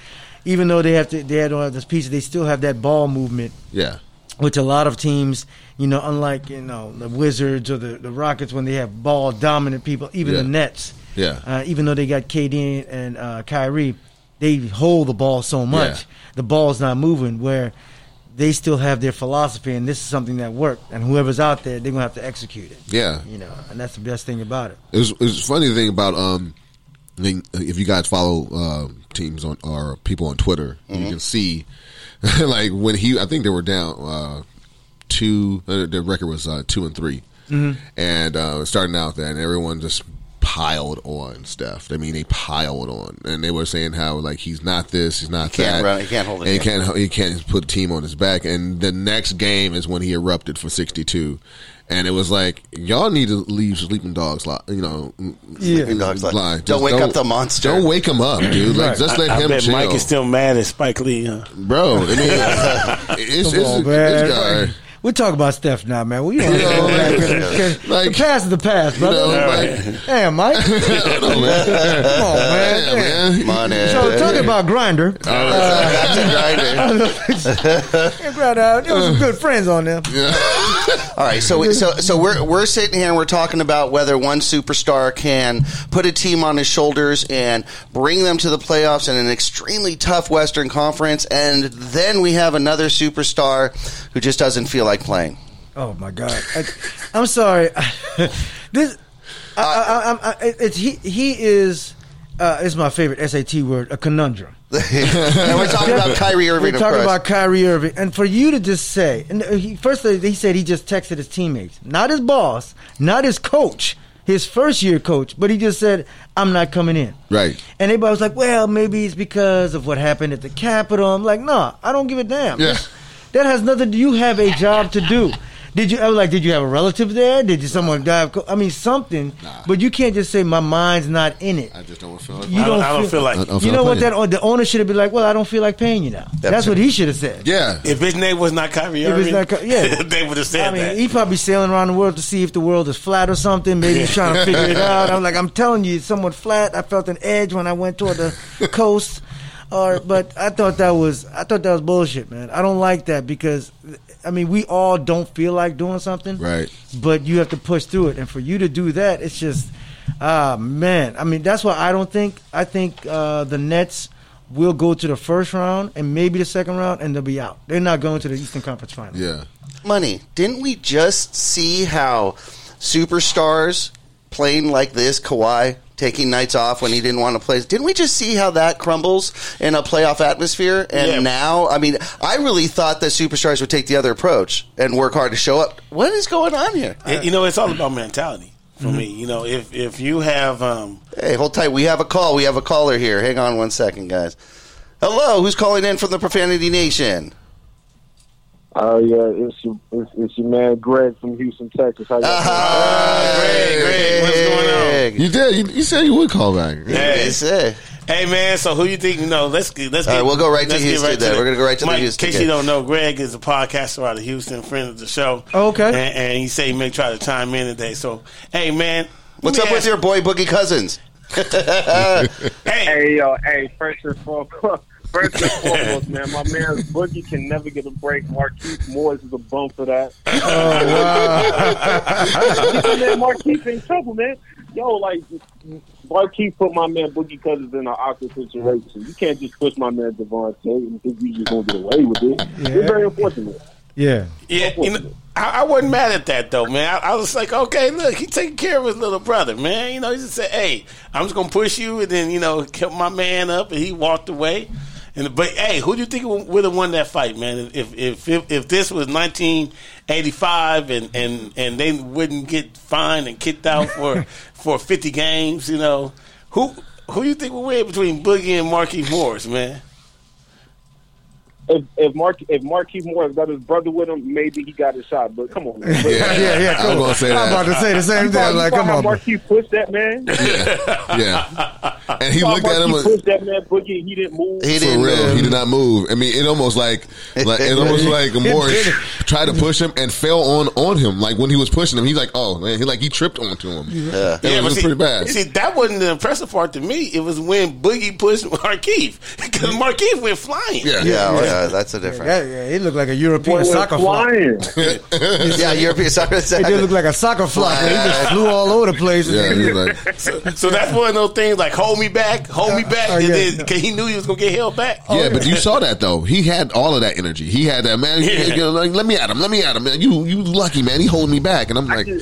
even though they have to they don't have this piece, they still have that ball movement Yeah. which a lot of teams, you know, unlike you know the Wizards or the, the Rockets when they have ball dominant people, even Yeah. the Nets, Yeah. uh, even though they got KD and uh, Kyrie, they hold the ball so much, Yeah. the ball's not moving. Where they still have their philosophy, and this is something that worked, and whoever's out there, they're gonna have to execute it. Yeah. You know, and that's the best thing about it. It was, it was funny thing about um, I mean, if you guys follow uh, teams on or people on Twitter, you can see like when he. I think they were down uh, two. Uh, the record was uh, two and 3 and uh, starting out there, and everyone just piled on stuff. I mean, they piled on, and they were saying how like he's not this, he's not He can't that, run- he can't hold it and he can't he can't put a team on his back. And the next game is when he erupted for sixty two. And it was like y'all need to leave sleeping dogs, li- you know, Yeah. Sleeping dogs lie. lie. Don't Just wake up the monster. Don't wake him up, dude. Like just let I, I him bet chill, Mike is still mad at Spike Lee. Huh? bro. I mean, it's, Come it's, on, this man. guy. We talk about Steph now, man. We don't You know, go like- the- past is the past, You brother. know, Right. like, Damn, Mike. Come know, man. on, man. Yeah, man. Money. So talking about grinder, grinder. Yeah, Grinder, there was some good friends on there. All right, so so so we're we're sitting here and we're talking about whether one superstar can put a team on his shoulders and bring them to the playoffs in an extremely tough Western Conference, and then we have another superstar who just doesn't feel like playing. Oh my God! I, I'm sorry. this, I, I, I, I, it's he. He is. Uh, is my favorite SAT word. A conundrum. and we're talking about Kyrie Irving. We're talking about Kyrie Irving, and for you to just say, and he, first he said he just texted his teammates, not his boss, not his coach, his first year coach, but he just said, "I'm not coming in." Right. And everybody was like, "Well, maybe it's because of what happened at the Capitol." I'm like, "No, I don't give a damn. Yeah. That has nothing. To do. You have a job to do." Did you? I was like, did you have a relative there? Did you someone die? of co- I mean, something. But you can't just say my mind's not in it. I just don't feel like You I don't, don't I don't feel- feel like I don't You feel know like what? That the owner should have been like, "Well, I don't feel like paying you now." That's, what he should have said. Yeah. if his name was not Kyrie If it's Irving, not Ky- yeah. they would have said I mean, that. he probably be sailing around the world to see if the world is flat or something. Maybe he's trying to figure it out. I'm like, I'm telling you, it's somewhat flat. I felt an edge when I went toward the coast. Or, but I thought that was I thought that was bullshit, man. I don't like that because, I mean, we all don't feel like doing something, Right. But you have to push through it, and for you to do that, it's just Ah man, I mean that's why I don't think I think uh, the Nets will go to the first round and maybe the second round and they'll be out. They're not going to the Eastern Conference Final. Yeah. Money. Didn't we just see how superstars playing like this, Kawhi taking nights off when he didn't want to play? Didn't we just see how that crumbles in a playoff atmosphere? And Yeah. now, I mean, I really thought that superstars would take the other approach and work hard to show up. What is going on here? It- you know, it's all about mentality for me. You know, if if you have um, Hey, hold tight. We have a call. We have a caller here. Hang on one second, guys. Hello, who's calling in from the Profanity Nation? Oh yeah, it's your it's, it's your man Greg from Houston, Texas. How y'all Uh-huh. Greg, Greg, what's going on? You did. You, you said you would call back. Hey. Yes, eh. Hey man, so who you think? You know, let's let's All get. right, we'll go right to let's get Houston then. the- We're gonna go right to the Houston In case game. you don't know, Greg is a podcaster out of Houston, friend of the show. Oh, okay. and, and he said he may try to chime in today. So, hey man, What's me up with your boy Boogie Cousins? Hey, Hey yo, hey, first and foremost, first and foremost, man, my man Boogie can never get a break. Markieff Morris is a bum for that. Oh, man, Markieff in trouble, man. Yo, like Markieff put my man Boogie Cousins in an awkward situation. You can't just push my man Devon Tate and think you just gonna get away with it. Yeah. It's very unfortunate. Yeah. yeah, you know, I, I wasn't mad at that though, man. I, I was like, okay, look, he taking care of his little brother, man. You know, he just said, hey, I'm just gonna push you, and then you know, kept my man up, and he walked away. And but hey, who do you think would have won that fight, man? If if if, if this was 1985 and, and and they wouldn't get fined and kicked out for for 50 games, you know, who who you think would win between Boogie and Markieff Morris, man? If if Mark if Markieff Morris got his brother with him, maybe he got a shot. But come on, man. Yeah, Yeah, yeah, I was cool. gonna say I'm about to say the same You saw- thing. you Like, come on. bro. Markieff pushed that man. Yeah. yeah. And he Saw looked at him. Markieff pushed that man Boogie. He didn't move. He didn't. real, uh, he did not move. I mean, it almost like, like it almost like Morris tried to push him and fell on on him. Like when he was pushing him, he's like, "Oh man," he like he tripped onto him. Yeah. it was see, pretty bad. See, that wasn't the impressive part to me. It was when Boogie pushed Markieff because Markieff went flying. Yeah, Yeah, well, yeah, that's a difference. Yeah, yeah, he looked like a European Boy, soccer flop. Yeah, European soccer. He did look like a soccer flop. He just flew all over the place. yeah. He's like, So, so that's one of those things like hold me back, hold me back, Oh, and yeah. then cause he knew he was gonna get held back. yeah, but you saw that though. He had all of that energy. He had that man. Yeah. you know, like, let me at him. Let me at him. Man. You you lucky man. He holding me back, and I'm like, Yeah,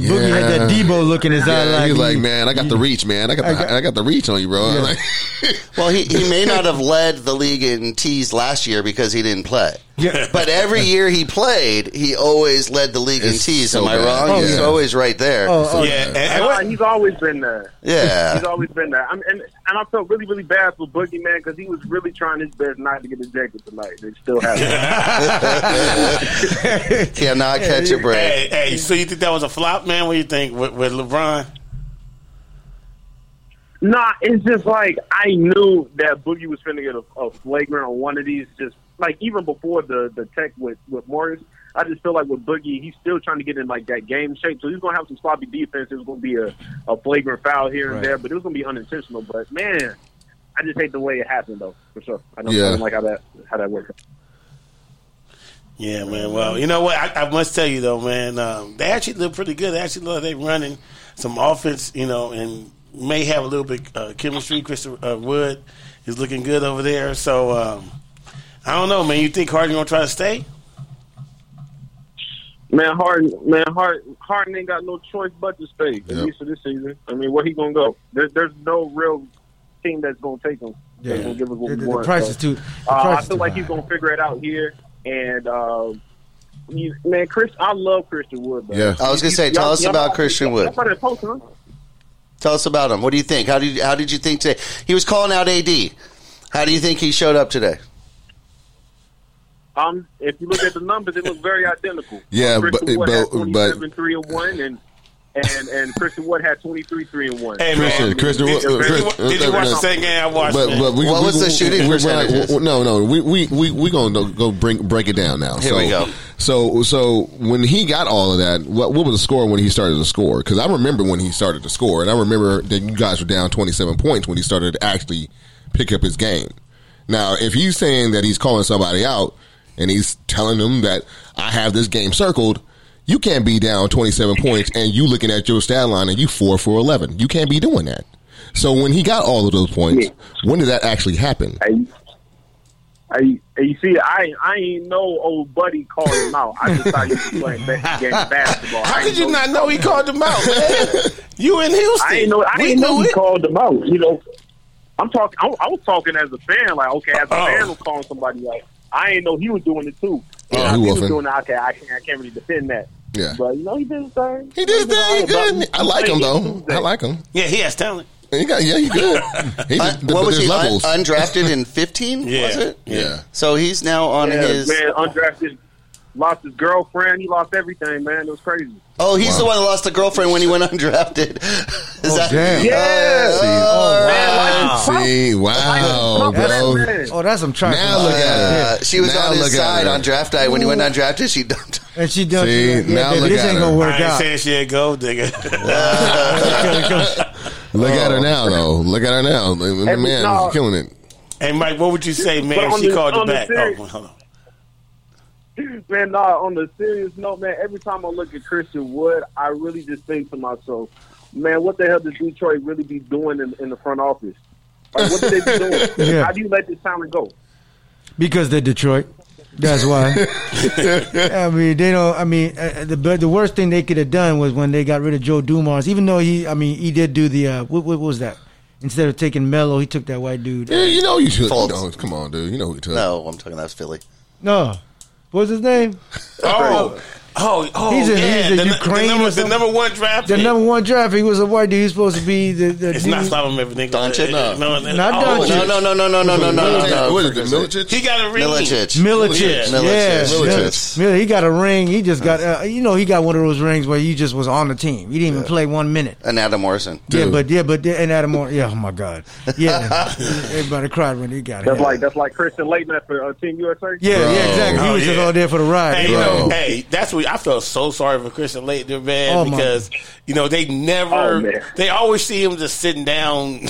Boogie had that Yeah. Debo look in his eye. yeah, Like, he's he- like, man, I got the reach, man. I got the I got- I got the reach on you, bro. Yeah. like, Well, he, he may not have led the league in tees last year because he didn't play. Yeah. But every year he played, he always led the league in It's tees. so Am I bad. wrong? Oh, He's yeah. always right there. Oh, oh, Yeah, and, and Uh, he's always been there. Yeah. He's always been there. I'm, and and I felt really really bad for Boogie man because he was really trying his best not to get ejected tonight. It still have happened. Cannot catch a break. hey, hey, so you think that was a flop, man? What do you think with, with LeBron? Nah, it's just like I knew that Boogie was finna get a, a flagrant on one of these. Just like even before the the tech with with Morris, I just feel like with Boogie, he's still trying to get in like that game shape. So he's gonna have some sloppy defense. It was gonna be a, a flagrant foul here and Right. there, but it was gonna be unintentional. But man, I just hate the way it happened though, for sure. I don't, Yeah. I don't like how that how that worked. Yeah, man. Well, you know what? I, I must tell you though, man. Um, they actually look pretty good. They actually look like they running some offense, you know, and may have a little bit uh, chemistry. Christopher uh, Wood is looking good over there. So um, I don't know, man. You think Harden gonna try to stay? Man, Harden, man, Harden, Harden ain't got no choice but to stay at Yep. least for this season. I mean, where he gonna go? There, there's no real team that's gonna take him. Yeah. That's gonna give us what the, we the want. price So, is too. The uh, I feel too like high. he's gonna figure it out here. And uh, you, man, Chris, I love Christian Wood. Bro. Yeah. I was gonna say, Y'all- tell us y'all- about Christian y'all Wood. saw that post, huh? Tell us about him. What do you think? How did how did you think today? He was calling out AD. How do you think he showed up today? Um, if you look at the numbers, it looks very identical. Yeah, Christian but- Wood but- had but- three and one, and and and Christian Wood had 23, three and one. Hey, Christian, man. Christian, Did, uh, did, Chris- you, did you watch the second game I watched? But man? but we, What we, was the shooting we- we- percentages? we- No, no, we we we we gonna go bring break it down now. Here so, we go. So so when he got all of that, what what was the score when he started to score? Because I remember when he started to score, and I remember that you guys were down twenty seven points when he started to actually pick up his game. Now, if he's saying that he's calling somebody out and he's telling them that I have this game circled, You can't be down 27 points and you looking at your stat line and you four for 11. You can't be doing that. So when he got all of those points, when did that actually happen? Hey, hey, hey, you see, I I ain't know old buddy called him out. I just thought he was playing ba- game basketball. How I could ain't you not know he called him out, man? you in Houston. I ain't know. I we didn't know he it. called him out. You know, I'm talking. I, I was talking as a fan. Like, okay, as a Oh. fan, was calling somebody out. I ain't know he was doing it too. Oh, And he he was woofing. doing it. Okay, I can't. I can't really defend that. Yeah. But you know, he did his thing. He did his thing. He good. I like him though. I like him. Yeah, he has talent. He got yeah, you good. He just, what but was there's he? Un- undrafted in 15? Yeah. Was it? yeah. So he's now on Yeah, his. man, undrafted. Lost his girlfriend. He lost everything, man. It was crazy. Oh, he's Wow. the one that lost a girlfriend when he went undrafted. Is Oh, that? damn. Yeah. Oh, Man, like, See, wow, That's- bro. man. Oh, that's some trifling. Now look at her. Uh, she was Now on his at side her. on draft night when he went undrafted. She dumped. him. And she done. See, yeah, now baby, look this at ain't her. gonna I work ain't out. saying she ain't gold digger. Look at her oh. now, though. Look at her now. The Every- man no. is killing it. hey, Mike, what would you say, man? If she the- called you back. serious- Oh, hold on. Man, nah, on the serious note, man, every time I look at Christian Wood, I really just think to myself, man, what the hell does Detroit really be doing in, in the front office? Like, what do they be doing? Yeah. How do you let this talent go? Because they're Detroit. That's why. I mean, they don't. I mean, uh, the the worst thing they could have done was when they got rid of Joe Dumars. Even though he, I mean, he did do the uh, what, what was that? Instead of taking Melo, he took that white dude. Yeah, you know you should. You know, come on, dude. You know who you took. No, I'm talking that's Philly. No, what's his name? Oh, oh, oh, He's a- yeah. he's a the, Ukraine the, number, the number one draft. The pick. number one draft. He was a white dude. He was supposed to be the. the It's dude. not Slava Maverick. Doncic? No, no, Not oh, Doncic. No, no, no, no, no, no, no, no, no, no. What is it, Milicic? He got a ring. Milicic. Milicic, Yeah. yeah, Milicic. Milicic. Mil- He got a ring. He just got, uh, you know, he got one of those rings where you just was on the team. You didn't even play one minute. And Adam Morrison. Yeah, but yeah, but and Adam Moore, yeah, oh my God, yeah, everybody cried when he got it. That's like that's like Christian Laettner for uh, Team USA. yeah, yeah, exactly. He Oh, was just all there for the ride. Hey, you know, hey, that's what I felt so sorry for Christian Laettner, man, Oh, my- because you know they never, Oh, they always see him just sitting down.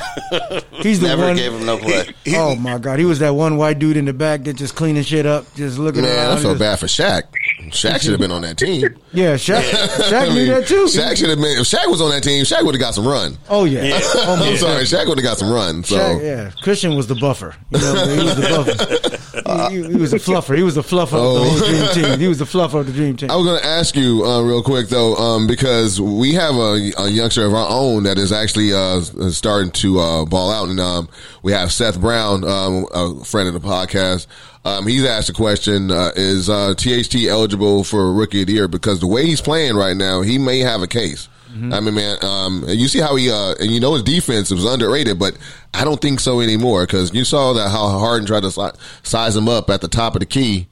He's the Never one. gave him no play. He- oh my God, he was that one white dude in the back that just cleaning shit up, just looking Man, around. I feel just- bad for Shaq. Shaq should have been on that team. Yeah, Shaq, Shaq I knew mean, that too. Shaq should have been. If Shaq was on that team, Shaq would have got some run. oh yeah, Yeah. oh my I'm God. sorry, Shaq would have got some run. So Shaq, yeah, Christian was the buffer. You know, he was the buffer. He, he- he was a fluffer. He was a fluffer Oh. of the whole dream team. He was the fluffer of the dream team. I was going to ask you uh, real quick though, um, because we have a, a youngster of our own that is actually uh, starting to uh, ball out, and um, we have Seth Brown, um, a friend of the podcast. Um, he's asked a question: uh, Is uh, THT eligible for Rookie of the Year? Because the way he's playing right now, he may have a case. I mean, man, um, and you see how he, uh, and you know his defense was underrated, but I don't think so anymore because you saw that how Harden tried to size him up at the top of the key,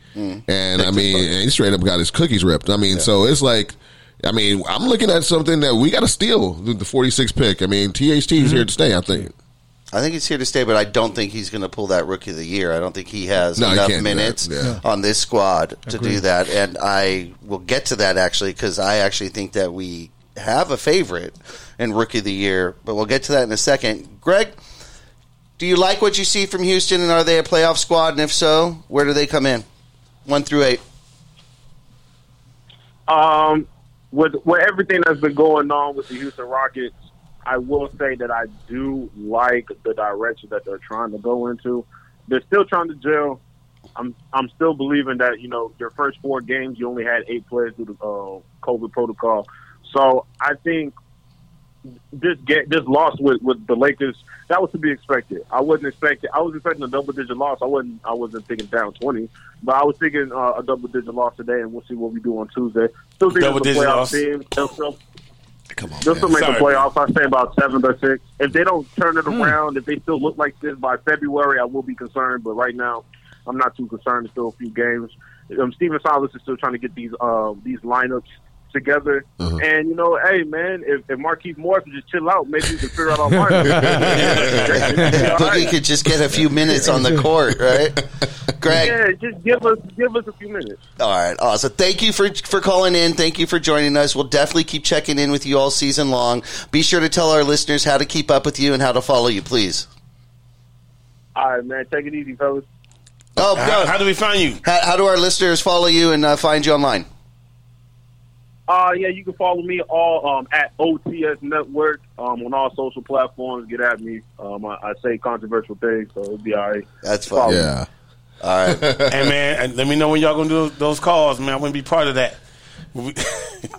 and I mean, and he straight up got his cookies ripped. I mean, so it's like, I mean, I'm looking at something that we got to steal the the 46 pick. I mean, THT is here to stay. I think. I think he's here to stay, but I don't think he's going to pull that rookie of the year. I don't think he has No, enough can't do that. minutes Yeah. on this squad to do that. And I will get to that actually because I actually think that we have a favorite in rookie of the year, but we'll get to that in a second. Greg, do you like what you see from Houston, and are they a playoff squad? And if so, where do they come in? One through eight. Um, with with everything that's been going on with the Houston Rockets, I will say that I do like the direction that they're trying to go into. They're still trying to gel. I'm I'm still believing that you know your first four games you only had eight players through the uh, COVID protocol. So I think this get this loss with with the Lakers that was to be expected. I wasn't expecting. I was expecting a double digit loss. I wasn't. I wasn't thinking down twenty, but I was thinking uh, a double digit loss today, and we'll see what we do on Tuesday. Still think it's a Double-digit playoff loss? team. They'll Come on, they'll still make Sorry, the playoffs. I say about seven or six. If they don't turn it around, if they still look like this by February, I will be concerned. But right now, I'm not too concerned. There's still a few games. Um, Stephen Silas is still trying to get these uh, these lineups together. Uh-huh. And you know, hey man, if, if Markieff Morris would just chill out, maybe we can figure out our lineup. All Boogie right. could just get a few minutes on the court, right? Greg, Yeah, just give us give us a few minutes. All right, awesome. Thank you for for calling in. Thank you for joining us. We'll definitely keep checking in with you all season long. Be sure to tell our listeners how to keep up with you and how to follow you, please. All right, man, take it easy, fellas. Oh, how, how do we find you? How, how do our listeners follow you and uh, find you online? Uh, yeah, you can follow me all um, at OTS Network um, on all social platforms. Get at me. Um, I, I say controversial things, so it'll be all right. That's Follow fine. me. Yeah. All right. hey man, and let me know when y'all gonna do those calls, man. I want to be part of that. All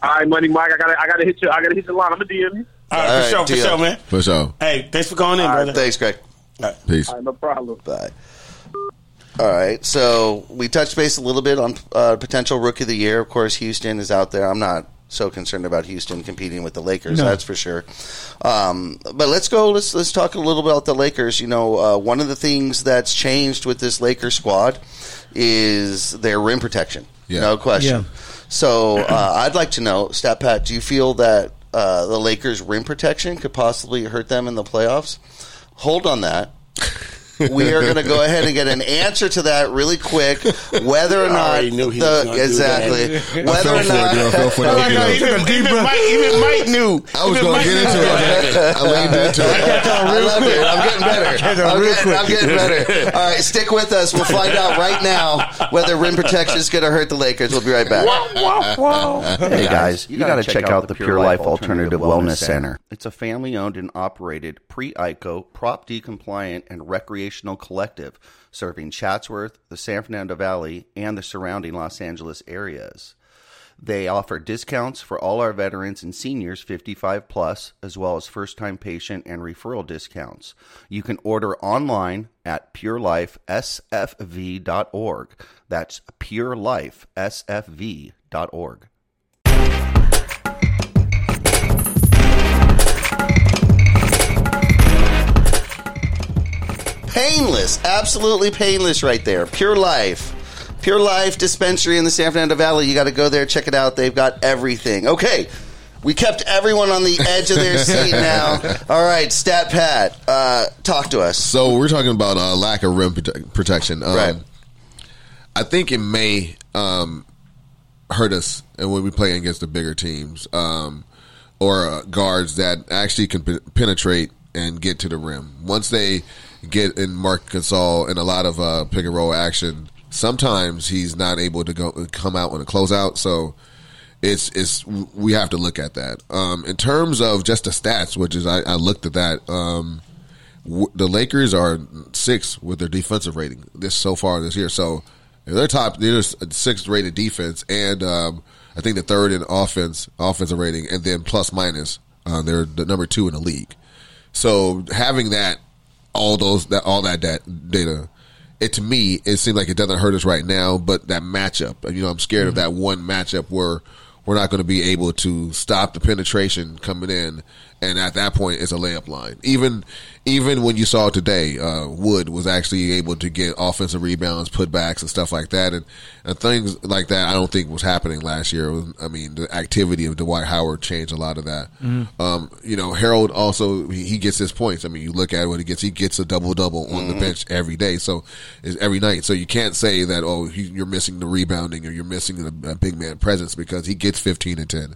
right, Money Mike. I gotta, I gotta hit you. I gotta hit your line. I'm gonna DM you. All right, All for sure, for sure, man. For sure. Hey, thanks for calling in, All right, brother. Thanks, Greg. All right. Peace. All right, no problem. Bye. All right, so we touched base a little bit on uh, potential rookie of the year. Of course, Houston is out there. I'm not so concerned about Houston competing with the Lakers. No. That's for sure. Um, but let's go. Let's let's talk a little bit about the Lakers. You know, uh, one of the things that's changed with this Lakers squad is their rim protection. Yeah. No question. Yeah. So uh, I'd like to know, Stat Pat, do you feel that uh, the Lakers' rim protection could possibly hurt them in the playoffs? Hold on that. we are going to go ahead and get an answer to that really quick. Whether or not already knew he the gonna do exactly that. whether I or fell for it, dude. I fell for it. not. Even, even Mike, even Mike knew. I was going to get into it. I leaned into it. I love it. I'm getting better. I'm real getting, quick. I'm getting better. All right, stick with us. We'll find out right now whether rim protection is going to hurt the Lakers. We'll be right back. Hey guys, you got to check out the Pure Life Alternative Wellness Center. It's a family owned and operated pre ICO, Prop D compliant, and recreational collective serving Chatsworth, the San Fernando Valley, and the surrounding Los Angeles areas. They offer discounts for all our veterans and seniors 55 plus, as well as first time patient and referral discounts. You can order online at purelifesfv.org. That's purelifesfv.org. Painless, absolutely painless right there. Pure Life. Pure Life Dispensary in the San Fernando Valley. You got to go there, check it out. They've got everything. Okay, we kept everyone on the edge of their seat now. All right, Stat Pat, uh, talk to us. So we're talking about uh, lack of rim prote- protection. Um, Right. I think it may um, hurt us and when we play against the bigger teams um, or uh, guards that actually can pe- penetrate and get to the rim. Once they get in Marc Gasol and a lot of uh, pick and roll action, sometimes he's not able to go come out on a closeout. So it's it's we have to look at that. Um, in terms of just the stats, which is I, I looked at that. Um, w- the Lakers are six with their defensive rating this so far this year. So they're top. They're sixth rated defense, and um, I think the third in offense offensive rating, and then plus minus. Uh, they're the number two in the league. So having that, all those that all that, that data, it to me it seems like it doesn't hurt us right now. But that matchup, you know, I'm scared of mm-hmm. that one matchup where we're not going to be able to stop the penetration coming in, and at that point, it's a layup line. Even even when you saw today, uh, Wood was actually able to get offensive rebounds, putbacks, and stuff like that, and, and things like that. I don't think was happening last year. Was- I mean, the activity of Dwight Howard changed a lot of that. Um, you know, Harrell also he, he gets his points. I mean, you look at what he gets. He gets a double double on the bench every day, so is every night. So you can't say that oh he, you're missing the rebounding or you're missing the a big man presence because he gets 15 and 10.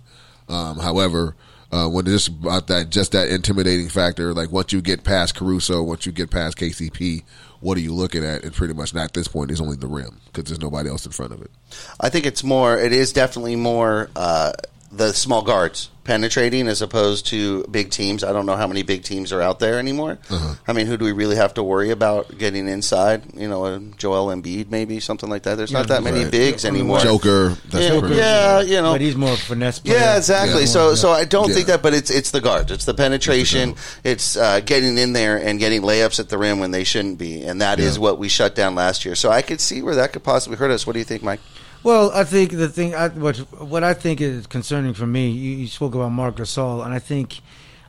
Um, however, uh, when it's about that, just that intimidating factor, like once you get past Caruso, once you get past KCP, what are you looking at? And pretty much, at this point, is only the rim because there's nobody else in front of it. I think it's more. It is definitely more uh, the small guards penetrating as opposed to big teams. I don't know how many big teams are out there anymore. Uh-huh. I mean, who do we really have to worry about getting inside? You know, a Joel Embiid, maybe something like that. There's not that many Right. bigs anymore. Joker, that's yeah, pretty- yeah, you know, but he's more finesse. Player. yeah, exactly. He's So, more- so I don't Yeah. think that, but it's it's the guards, it's the penetration, it's uh, getting in there and getting layups at the rim when they shouldn't be, and that is Yeah. what we shut down last year. So I could see where that could possibly hurt us. What do you think, Mike? Well, I think the thing, I, what what I think is concerning for me, you, you spoke about Marc Gasol, and I think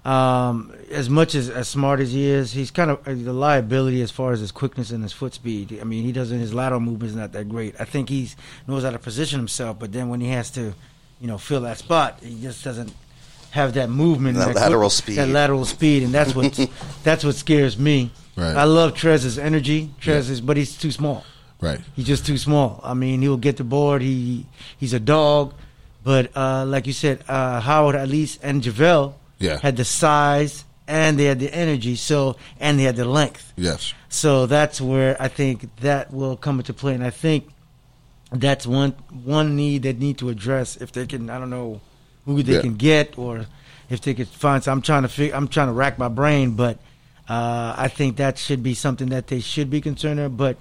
um, as much as as smart as he is, he's kind of uh, the liability as far as his quickness and his foot speed. I mean, he doesn't his lateral movement is not that great. I think he knows how to position himself, but then when he has to, you know, fill that spot, he just doesn't have that movement, That and lateral quick- speed. that lateral speed, and that's what that's what scares me. Right. I love Trez's energy, Trez is, but he's too small. Right. He's just too small. I mean, he'll get the board. He he's a dog, but uh, like you said, uh, Howard at least and Javale Yeah. had the size and they had the energy. So and they had the length. Yes. So that's where I think that will come into play, and I think that's one one need they need to address if they can. I don't know who they Yeah. can get, or if they could find. So I'm trying to figure. I'm trying to rack my brain, but uh, I think that should be something that they should be concerned of. But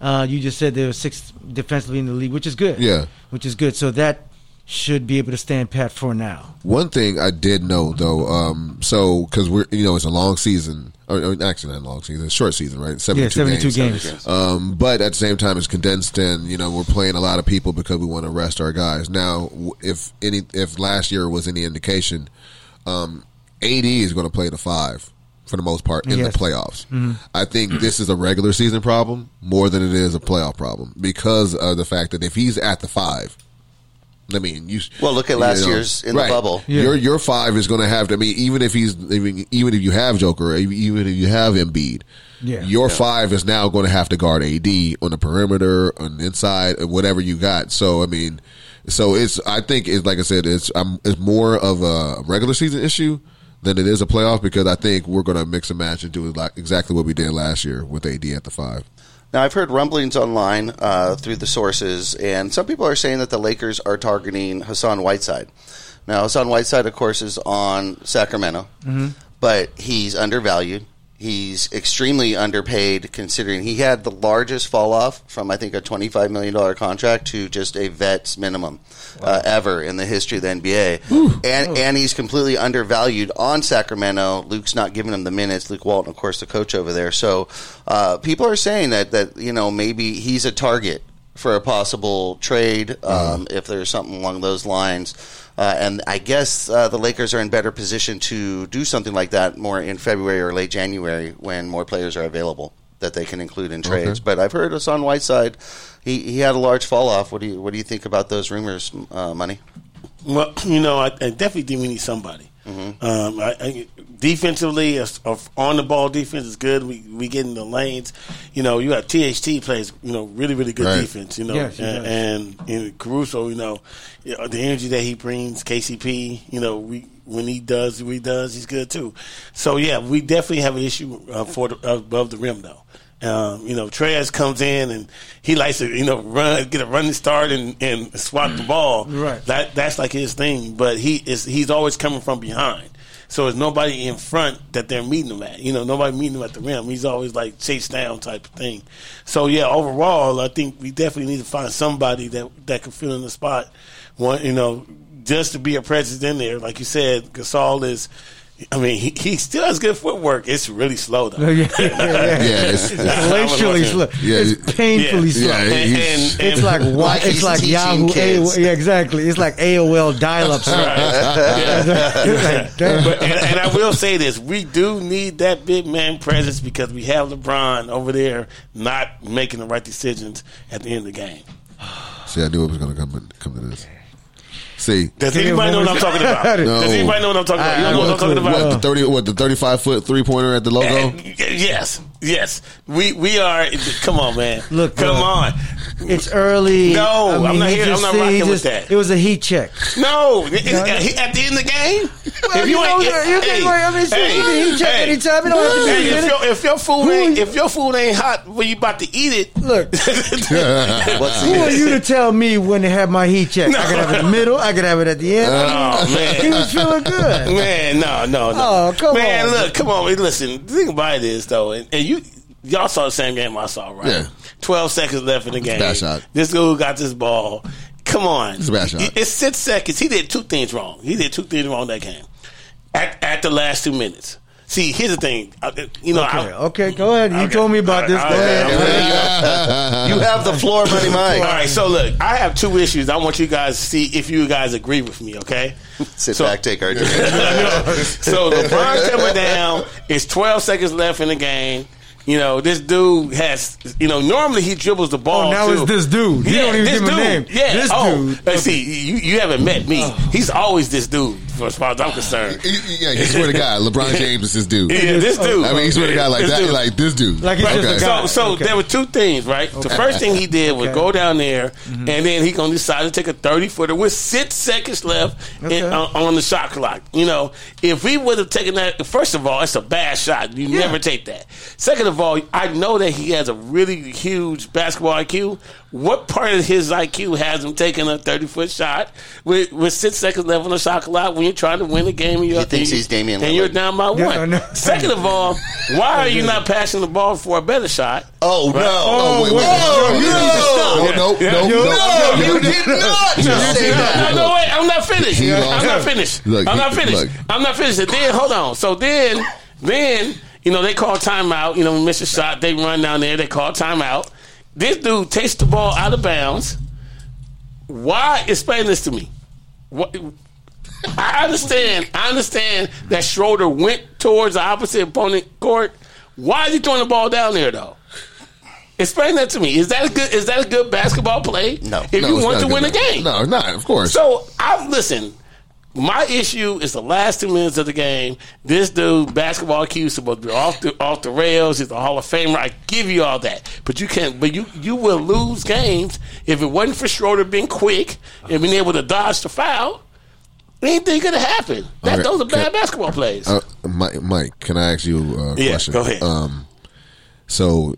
uh, you just said there were six defensively in the league, which is good. Yeah. which is good. So that should be able to stand pat for now. One thing I did know though, um, so because we're you know it's a long season, or, or actually not a long season, it's a short season, right? Seventy two Yeah, 72 games. Um, but at the same time, it's condensed, and you know we're playing a lot of people because we want to rest our guys. Now, if any, if last year was any indication, um, AD is going to play the five for the most part in Yes. the playoffs. Mhm. I think this is a regular season problem more than it is a playoff problem because of the fact that if he's at the five. I mean, you. Well, look at last year's in the right. bubble. Your your five is going to have to. I mean, even if he's even even if you have Joker, even if you have Embiid, Yeah. your Yeah. five is now going to have to guard AD on the perimeter, on the inside, and whatever you got. So I mean, so it's. I think it's like I said, it's um, it's more of a regular season issue than it is a playoff because I think we're going to mix and match and do like exactly what we did last year with AD at the five. Now, I've heard rumblings online uh, through the sources, and some people are saying that the Lakers are targeting Hassan Whiteside. Now, Hassan Whiteside, of course, is on Sacramento, Mhm. but he's undervalued. He's extremely underpaid considering he had the largest fall off from, I think, a $25 million contract to just a vet's minimum uh, ever in the history of the NBA. And, and he's completely undervalued on Sacramento. Luke's not giving him the minutes. Luke Walton, of course, the coach over there. So uh, people are saying that, that, you know, maybe he's a target for a possible trade um, if there's something along those lines. Uh, and I guess uh, the Lakers are in better position to do something like that more in February or late January when more players are available that they can include in trades. Okay. But I've heard Hassan Whiteside, he, he had a large fall off. What do you what do you think about those rumors, uh, Money? Well, you know, I, I definitely think we need somebody. Um, I, I, defensively, on the ball defense is good. We we get in the lanes. You know, you got THT plays. You know, really really good Right. defense. You know, Yes, and, does. and and Caruso. You know, you know, the energy that he brings. KCP. You know, we when he does what he does, he's good too. So yeah, we definitely have an issue uh, for the, above the rim though. Um, you know, Trez comes in and he likes to, you know, run, get a running start and, and swat the ball. Right. That that's like his thing. But he is he's always coming from behind. So there's nobody in front that they're meeting him at. You know, nobody meeting him at the rim. He's always like chase down type of thing. So yeah, overall, I think we definitely need to find somebody that that can fill in the spot. One, you know, just to be a presence in there. Like you said, Gasol is. I mean, he, he still has good footwork. It's really slow though. yeah, yeah, yeah. Yeah, it's- it's glacially slow. Yeah, it's painfully slow. yeah, And, and, and, It's like why? Like It's like Yahoo. kids. AOL, yeah, exactly. It's like AOL dial-up. stuff. It's like, but, and, and I will say this: we do need that big man presence because we have LeBron over there not making the right decisions at the end of the game. See, I knew it was going to come come to this. See, Does Give me a anybody know what I'm talking about? No. Does anybody know what I'm talking about? You don't know what I'm talking about? what the thirty? What the thirty-five foot three pointer at the logo? And- yes, yes. We we are. Come on, man. Look, come bro. on. It's early. No, I'm not he here- I'm not said- he rocking with that. It was a heat check. No, it- No, no. he- at the end of the game. Well, you know, you can- I mean, so you can heat check anytime. You don't have to be hey, if, your, if your food ain't if your food ain't hot when you about to eat it, Look, What's who are you to tell me when to have my heat check? I could have it in the middle. I could have it at the end. Oh man. he was feeling good. Man, no, no, no. Oh, come man, on. look, come on. Listen, the thing about it is though, and, and you y'all saw the same game I saw, right? Yeah. Twelve seconds left in the game. bad shot. This dude got this ball. Come on, It's a bad shot. It's six seconds. He did two things wrong. He did two things wrong that game. At, at the last two minutes. See, here's the thing. You know, Okay, I, okay, go ahead. You Okay. told me about this. Go ahead. all right. You have the floor, buddy Mike. All right, so look, I have two issues. I want you guys to see if you guys agree with me, okay? Sit So- back, take our drink. so LeBron coming down. It's 12 seconds left in the game. You know, this dude has, you know, normally he dribbles the ball. Oh, now too. it's this dude. He don't even this give him a dude. name. Yeah. This oh, dude. let's see, you, you haven't met me. Oh. He's always this dude as far as I'm concerned. Yeah, you swear to God, LeBron James is this dude. Yeah, this oh, dude. I mean, you swear to God, like This that, dude. like this dude. Like he's just a guy. So, so Okay. there were two things, right? The first thing he did was go down there, mm-hmm. and then he gonna decide to take a thirty footer with six seconds left Okay. in, on, on the shot clock. You know, if we would have taken that, first of all, it's a bad shot. You Yeah. never take that. Second of all, I know that he has a really huge basketball IQ. What part of his IQ has him taking a thirty foot shot with, with six seconds left on the shot clock when you're trying to win the game? And you're, He thinks he's Damian and you're down by Yeah, one. I know. Second of all, why are you not passing the ball for a better shot? Oh no! Oh, oh, wait, wait, Oh, wait. you no, need to stop. Oh, no, Yeah. no, You- no, No, no, you did not just say No, that. no, no, wait, I'm not finished. He lost. I'm not finished. Look, I'm he- not finished. look. I'm not finished. And then hold on. So then, then you know they call timeout. You know, we miss a shot. They run down there. They call timeout. This dude takes the ball out of bounds. Why? Explain this to me. What? I understand. I understand that Schroeder went towards the opposite opponent court. Why is he throwing the ball down there though? Explain that to me. Is that a good? Is that a good basketball play? No. If No, you want to win a game. No, it's not. Of course. So I listen. My issue is the last two minutes of the game. This dude, basketball is supposed to be off the off the rails. He's a Hall of Famer. I give you all that, but you can't. But you you will lose games if it wasn't for Schroeder being quick and being able to dodge the foul. Anything could have happened. That Okay, those are bad can- basketball plays. Uh, Mike, Mike, can I ask you a Yeah, question? go ahead. Um, so,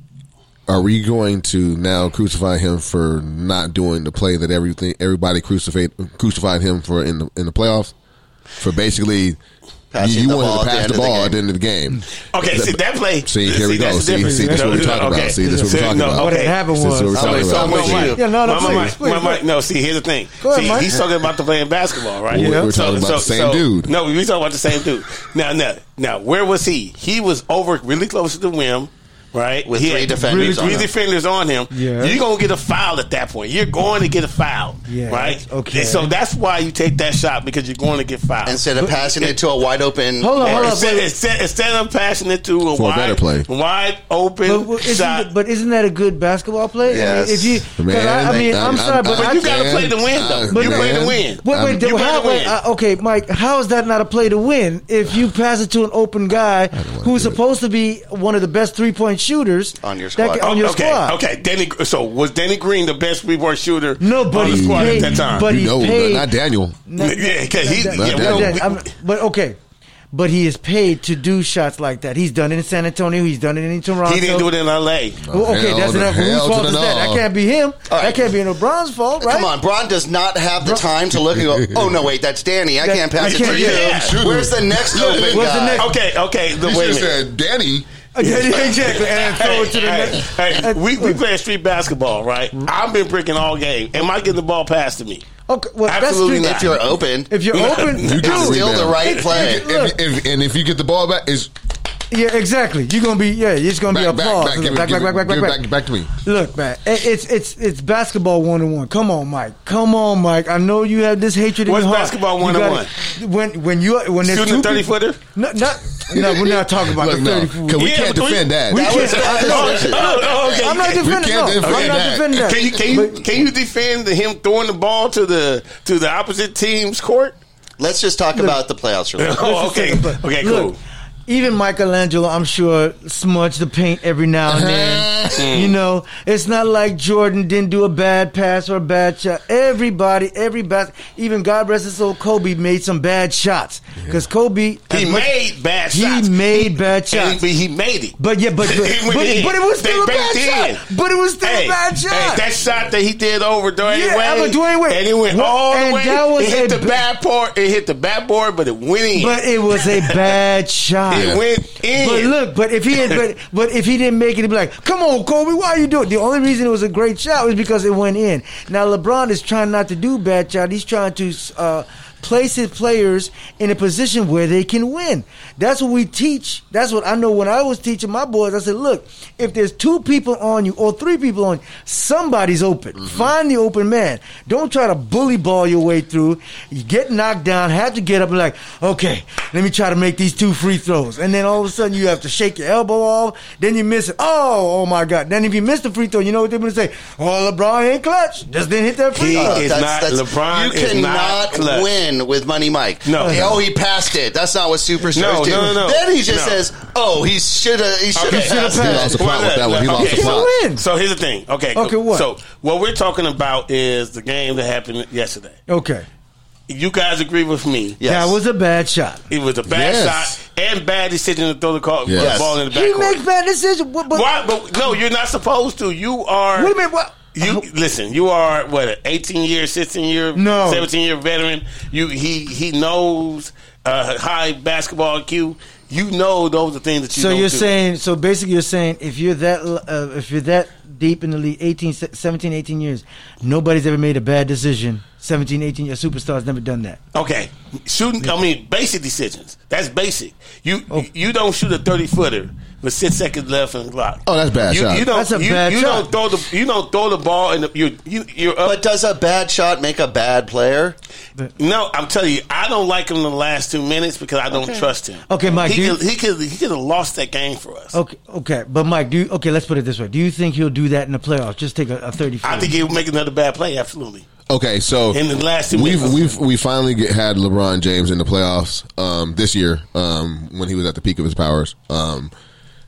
are we going to now crucify him for not doing the play that everything everybody crucified crucified him for in the in the playoffs? For basically, Passing you, you wanted ball to pass the the ball game. at the end of the game. Okay, see that play. See, here we go. that's See, see, this is what we're talking about. See, this is what we're talking no, about. What okay. had happened This is was what we're I'm talking about. I'm with you. Yeah, no, no, my, please, my, please, my, my, please. no, see, here's the thing. Go ahead, see, Mike. he's talking about the playing basketball, right? We're- we're talking about the same dude. No, we're talking about the same dude. Now, now, now, where was he? He was over really close to the rim. Right, With He three had defenders three on him. defenders on him. Yeah. You're gonna get a foul at that point. You're going to get a foul. Yeah, right. okay. And so that's why you take that shot because you're going to get fouled Instead of passing it to a wide open. Hold on, hold on, Instead, instead, instead of passing it to a For a wide, better play. wide open But, but isn't, shot. but isn't that a good basketball play? Yes. I mean, if you, 'cause Man, I, I mean, I'm- I'm, sorry, I'm- but but I, you got to play to win, though. uh, you play to win. Wait, wait, You how, play to wait, win. uh, okay, Mike. How is that not a play to win if you pass it to an open guy who's supposed to be one of the best three point shooters On your that squad. can- on your okay, squad? okay. Danny, so was Danny Green the best three point shooter? No, but on the squad paid- at that time. but You he know, paid- not Daniel. yeah, because he. That- yeah, Not we that- don't- that- I'm- but okay, but he is paid to do shots like that. He's done it in San Antonio. He's done it in Toronto. he didn't do it in L.A. Well, okay, Hell that's enough. Whose fault is that? That can't be him. All That can't be in LeBron's fault, right? Come on, Bron does not have the time to look and go. Oh no, wait, that's Danny. I That- can't pass I it can't- to you. yeah. Where's the next open What's the guy? next- Okay, okay. The, You wait a minute. said Danny. exactly, and throw it to the Hey, next. hey, hey, we we play street basketball, right? Mm-hmm. I've been bricking all game. Am I getting the ball passed to me? Okay, well, Absolutely that's If you're open, If you're open, You dude, get it's the still the right play. If, if, and if you get the ball back, it's yeah, exactly. You're gonna be yeah, it's gonna back, be back, applause. back, give it- back, give back, it- back, back, back, back, back to me. Look, man, it's it's it's basketball one on one. Come on, Mike. Come on, Mike. I know you have this hatred in What's your heart. basketball one-on-one? When when you when there's Shooting a two thirty people- footer? No, not no, we're not talking about Look, the no, thirty. because foot. we Yeah, can't defend that. we That can't. was- that Oh, was- oh, oh, okay. I'm not defending. can't no, defend I'm not that. defending that. Can you can you But- can you defend him throwing the ball to the to the opposite team's court? Let's just talk about the playoffs. Really. Oh, okay, Let's okay, Look, cool. Even Michelangelo, I'm sure, smudged the paint every now and then. Hmm. you know, it's not like Jordan didn't do a bad pass or a bad shot. Everybody, every bas- even God rest his soul, Kobe made some bad shots because Kobe He much- made bad he shots. He made bad shots. he, he made it. But yeah, but but, but, but it was They still a bad shot. But it was still Hey, a bad shot. hey, that shot that he did over Dwyane Yeah, Wade, Dwyane Wade. and it went What- all the way. that was it hit the bad backboard. It hit the bad board, but it went in. But it was a bad shot. it went in. But look, but if he had, but, but if he didn't make it, he'd be like, "Come on, Kobe, why are you doing?" it?" The only reason it was a great shot was because it went in. Now LeBron is trying not to do bad shot. He's trying to uh, place his players in a position where they can win. That's what we teach. That's what I know when I was teaching my boys. I said, "Look, if there's two people on you or three people on you, somebody's open. Mm-hmm. Find the open man. Don't try to bully ball your way through. You get knocked down, have to get up and like, okay, let me try to make these two free throws. And then all of a sudden you have to shake your elbow off. Then you miss it. Oh, oh my God. Then if you miss the free throw, you know what they're going to say? Oh, LeBron ain't clutch. Just didn't hit that free He throw. is not- LeBron you is cannot not clutch. win in with Money Mike. No. Hey, oh, he passed it. That's not what superstars No, do. no, no, no. Then he just No. says, "Oh, he should have. He should Okay. have passed He it." lost the plot with that one. He lost the Okay. plot. win. So here's the thing. Okay. Okay, what? So what we're talking about is the game that happened yesterday. Okay. You guys agree with me? Yes. That was a bad shot. It was a bad Yes. shot and bad decision to throw the call, Yes. ball in the back. He makes bad decisions. But, but Why? But no, you're not supposed to. You are. wait a minute. What? You listen. You are what? An 18 year, 16 year, No. 17 year veteran. You he he knows uh, high basketball IQ. You know those are things that you. So you're do. saying, so basically you're saying if you're that, uh, if you're that deep in the league, 18, 17, 18 years, nobody's ever made a bad decision. 17, 18 years, superstars never done that. Okay, shooting. I mean, basic decisions. That's basic. You Oh. you don't shoot a thirty footer with six seconds left in the clock. Oh, that's bad You, shot. you don't. That's a you, bad you shot. don't throw the. You don't throw the ball in the. You you you're up. But does a bad shot make a bad player? no, I'm telling you, I don't like him in the last two minutes because I don't trust him. Okay, Mike, He do you- could, he could he could have lost that game for us. Okay, okay, but Mike, do you, okay? Let's put it this way: Do you think he'll do that in the playoffs? Just take a, a thirty. I think he'll make another bad play. Absolutely. Okay, so In the last two we've we've we finally get, had LeBron James in the playoffs um, this year um, when he was at the peak of his powers. Um,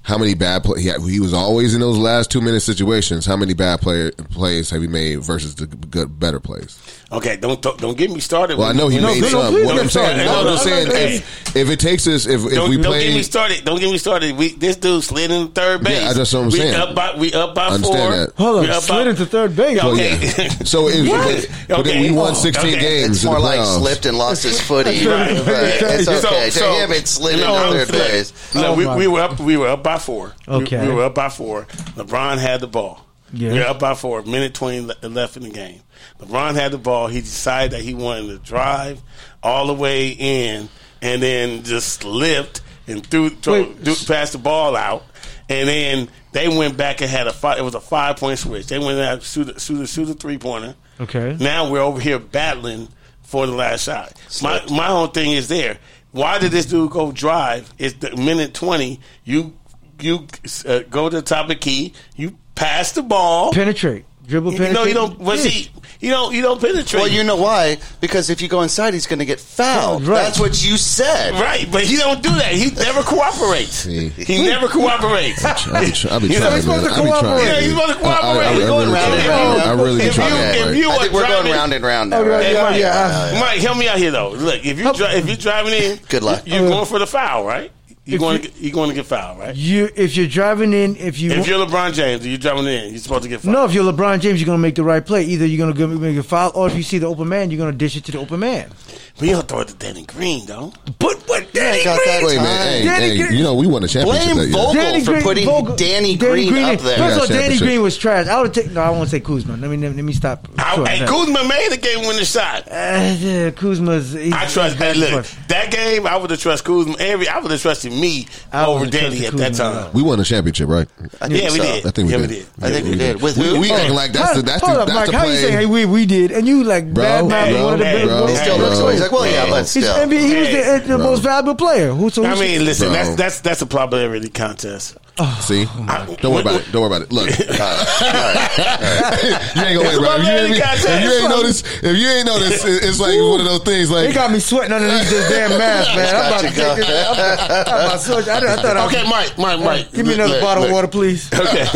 how many bad play? He, had, he was always in those last two minute situations. How many bad play, plays have he made versus the good better plays? Okay, don't don't, don't get me started. Well, I know he No, made no, no, some. what I'm saying, started. no, No, I'm no, just no, saying, no, if, if it takes us, if, if Don't, we don't get me started. Don't get me started. We this dude slid in third base. Yeah, that's what I'm we saying. Up by, we up by I four. understand that. Hold on, We up slid by- into third base. Yeah, Well, okay. yeah. So it, What? but then we won 16 Okay. games. It's in the more like slipped and lost his footy. Right. It's okay. so- to him, it slid no, into third look, base. No, Oh, we, we were up. We were up by four. Okay. we, were up by four. LeBron had the ball. Yeah. Were up by four. Minute twenty left in the game. LeBron had the ball. He decided that he wanted to drive all the way in, and then just slipped and threw, throw, threw passed the ball out, and then they went back and had a five. It was a five point switch. They went out shoot shoot shoot a three pointer. Okay. Now we're over here battling for the last shot. My my whole thing is there. Why did this dude go drive? It's the minute twenty. You you uh, go to the top of the key. You pass the ball. Penetrate, dribble, penetrate. No, you don't. Well, Yeah. see, you don't. You don't penetrate. Well, you know why? Because if you go inside, he's going to get fouled. Right. That's what you said. Right, but he don't do that. He never cooperates. See. He never cooperates. I be, tr- I be You know, trying, he's supposed to I be trying. cooperate. Yeah, he's supposed to I- I- I- cooperate. I We're going really round and round. I really be If trying you- to if cooperate. you I think we're going driving- round and round now. Right? Hey, Yeah, Mike, yeah. Mike, help me out here though. Look, if you oh. dri- if you're driving in, Good luck. You're going for the foul, right? You're going you- to get, you're going to get fouled, right? You, if you're driving in, if you If you're LeBron James, you're driving in. You're supposed to get fouled. no, if you're LeBron James, you're gonna make the right play. Either you're gonna go make a foul, or if you see the open man, you're gonna dish it to the open man. But you don't throw it to Danny Green, though. But what Danny got that Wait, man. Hey, Danny hey, Green- you know we won a championship Blame that year. Vogel. Danny for putting Danny Green up there. First of all, Yeah, Danny championship. Green was trash. I would take. No, I won't say Kuzma. Let me let me stop. I, short hey, of that. Kuzma made the game winning shot. Uh, yeah, Kuzma's. he's- I trust. he's Hey, look, that game, I would have trusted Kuzma. Every, I would have trusted me I over would've Danny trusted at that Kuzma, time. We won a championship, right? I think Yeah, we so. did. I think we yeah, did. we did. I think we did. With We, who? we acting like that's Hold- the that's hold the up, that's Mike. the How you play. saying hey, we we did, and you like Bro, bad mouth bro, one of the hey, best. bro. He still looks like he's like, well, yeah, but He's, still. I mean, he was the, the Bro. most valuable player. Who? So I mean, listen, Bro. that's that's that's a popularity contest. Oh. See, I- don't worry about it. Don't worry about it. Look, you ain't gonna wait, bro. If you ain't, if you ain't notice, if you ain't notice, it- it's like one of those things. He Like, got me sweating underneath this damn mask, man. I'm about to Got you, take this. I'm about, I'm about to switch. I, I thought I was, Okay, Mike, Mike, Mike. Give me another Look, bottle look. of water, please. okay.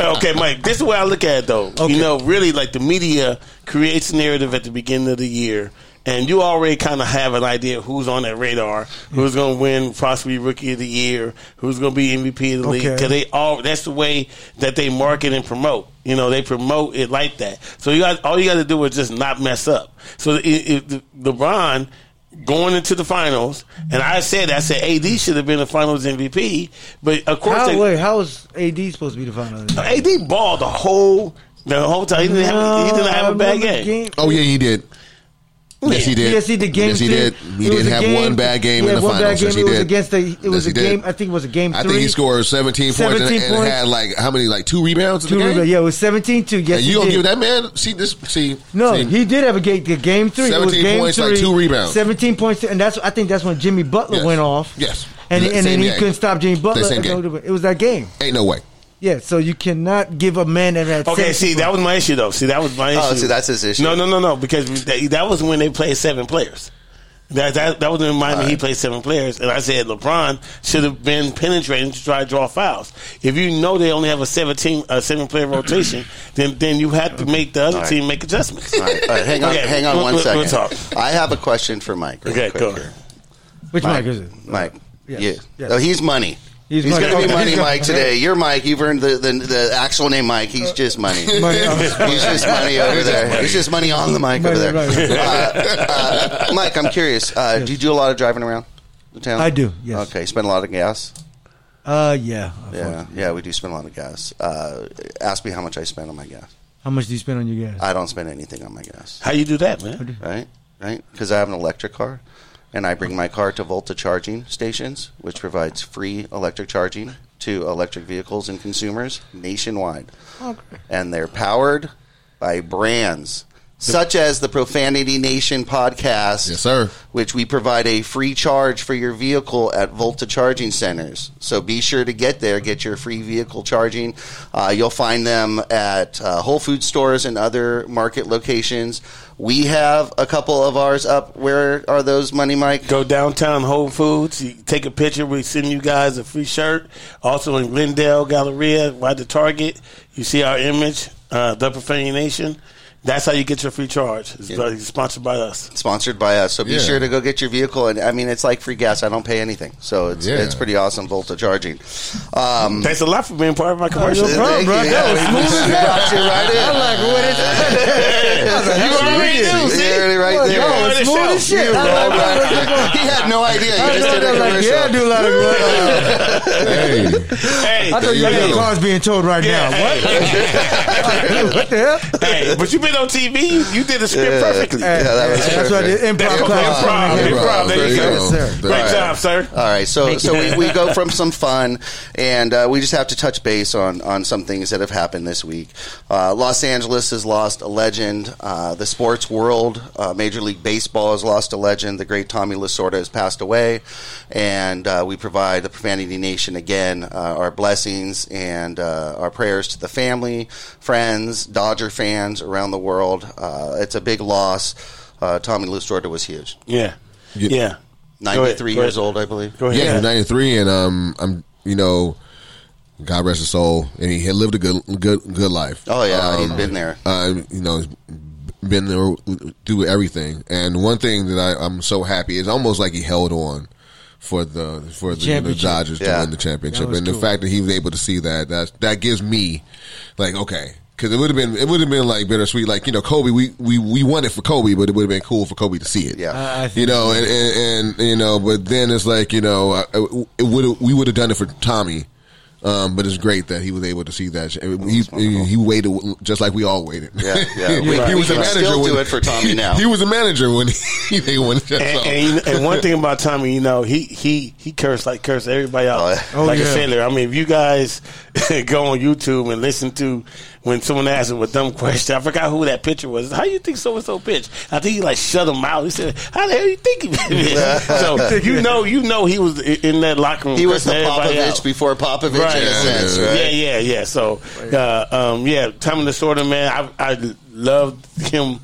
okay, Mike. This is what I look at it, though. Okay. You know, really, like the media creates narrative at the beginning of the year, and you already kind of have an idea who's on that radar, who's going to win possibly Rookie of the Year, who's going to be MVP of the league. Because they all that's the way that they market and promote. You know, they promote it like that. So you got all you got to do is just not mess up. So if, if LeBron going into the finals, and I said I said AD should have been the Finals MVP, but of course How, they, wait, how was AD supposed to be the final? AD balled the whole the whole time. He didn't have, he didn't have a bad game. oh yeah, he did. Yes, he did. Yes, he did. Game Yes, he did. He did a have game- one bad game he in the one bad finals. game. Yes, he it was did. against the. It was Yes, a game. I think it was a game. I think he scored 17 points and, and had like how many? Like two rebounds in Two the game. rebounds. Yeah, it was 17-2. Yes, And you gonna did. give that man? See this? See? No, see, he did have a game. The game three. it was 17 game points, three, like two rebounds. Seventeen points, and that's I think that's when Jimmy Butler Yes. went off. Yes. and and then he game. couldn't stop Jimmy Butler. same game. It was that game. ain't no way. Yeah, so you cannot give a man that had Okay, 17 see, that was my issue though. See, that was my oh, issue. Oh, see, that's his issue. No, no, no, no, because that, that was when they played seven players. That that, that was in Miami. He played seven players, and I said LeBron should have been penetrating to try to draw fouls. If you know they only have a seventeen, a seven player rotation, then then you have to make the other All right. team make adjustments. All right, all right, hang on, Okay, hang on we'll- one we'll- second. we'll talk. I have a question for Mike. real Okay, quick go. here. Which Mike, is it? Mike. Yes. Yeah. Yes. Oh, he's money. He's He's, going to be Okay. money, Mike. gonna- Today, you're Mike. You've earned the, the the actual name, Mike. He's just money. Money. He's just money over there. He's just money on the mic Money, over there. right. Uh, uh, Mike, I'm curious. Uh, Do you do a lot of driving around the town? I do, yes. Okay. Spend a lot of gas. Uh, yeah. Yeah, yeah, we do spend a lot of gas. Uh, ask me how much I spend on my gas. How much do you spend on your gas? I don't spend anything on my gas. How you do that, man? Right, right. Because I have an electric car, and I bring my car to Volta charging stations, which provides free electric charging to electric vehicles and consumers nationwide. And they're powered by brands such as the Profanity Nation podcast. Yes, sir. Which we provide a free charge for your vehicle at Volta charging centers. So be sure to get there, get your free vehicle charging. Uh, you'll find them at uh, Whole Food stores and other market locations. We have a couple of ours up. Where are those, Money Mike? Go downtown Whole Foods. Take a picture. We send you guys a free shirt. Also in Glendale Galleria, by the Target, you see our image, uh, the Profanity Nation. That's how you get your free charge. It's Yeah. it's sponsored by us. Sponsored by us. So be Yeah. sure to go get your vehicle. And I mean, it's like free gas. I don't pay anything. So it's, Yeah. it's pretty awesome, Volta charging. Um, Thanks a lot for being part of my commercial. no problem, bro. Thank you. That was smooth we as hell. brought you right in. I'm like, what is that? You already knew, see? Yeah, right there. on the it's smooth as shit. You I rolled like right that. He had no idea. He I just did a that, like, commercial. yeah, I do a lot of uh, Hey, Hey, I thought you had your cars being towed right Yeah, now. hey. What? what the hell? hey, but you've been on TV. You, you did the script Yeah. perfectly. Yeah, that was That's what I did. Improv That's class. improv. Yeah. Improv. There you go. Yes, sir. Great All right. job, sir. All right, so so we, we go from some fun, and uh, we just have to touch base on on some things that have happened this week. Uh, Los Angeles has lost a legend. Uh, the sports world, uh, Major League Baseball has lost a legend. The great Tommy Lasorda has passed away, and uh, we provide the Profanity Nation again uh, our blessings and uh, our prayers to the family, friends, Dodger fans around the world. Uh, it's a big loss. Uh, Tommy Lasorda was huge. Yeah. Yeah. Yeah. Go ahead. Ninety three Go years ahead. old, I believe. Go yeah, ahead. he was 93, and um, I'm, you know, God rest his soul, and he had lived a good, good, good life. Oh yeah, he's Um, been there. uh, you know, been there through everything. And one thing that I, I'm so happy is almost like he held on for the for the, the Championship. Dodgers to win the championship, That was and the cool. fact that he was able to see that that that gives me like okay. Because it would have been, it would have been like bittersweet. Like you know, Kobe, we, we, we won it for Kobe, but it would have been cool for Kobe to see it. Yeah. I- I you know, and, and, and you know, but then it's like you know, uh, it would we would have done it for Tommy, um, but it's great that he was able to see that. He he, he waited just like we all waited. Yeah, yeah. he, We- he we was a manager. still when, do it for Tommy now. He, was a manager when he they won. And, and, and one thing about Tommy, you know, he he he cursed like cursed everybody out Oh, yeah. Oh, like a yeah. sailor. I mean, if you guys go on YouTube and listen to when someone asked him a dumb question, I forgot who that pitcher was. How you think so and so pitched? I think he like shut him out. He said, "How the hell you think he?" pitched?" so you know, you know, he was in that locker room. He was the Popovich out. before Popovich Right. in a Yeah, sense, yeah, right? Yeah, yeah, yeah. So, uh, um, yeah, Tommy Lasorda, man, I, I loved him.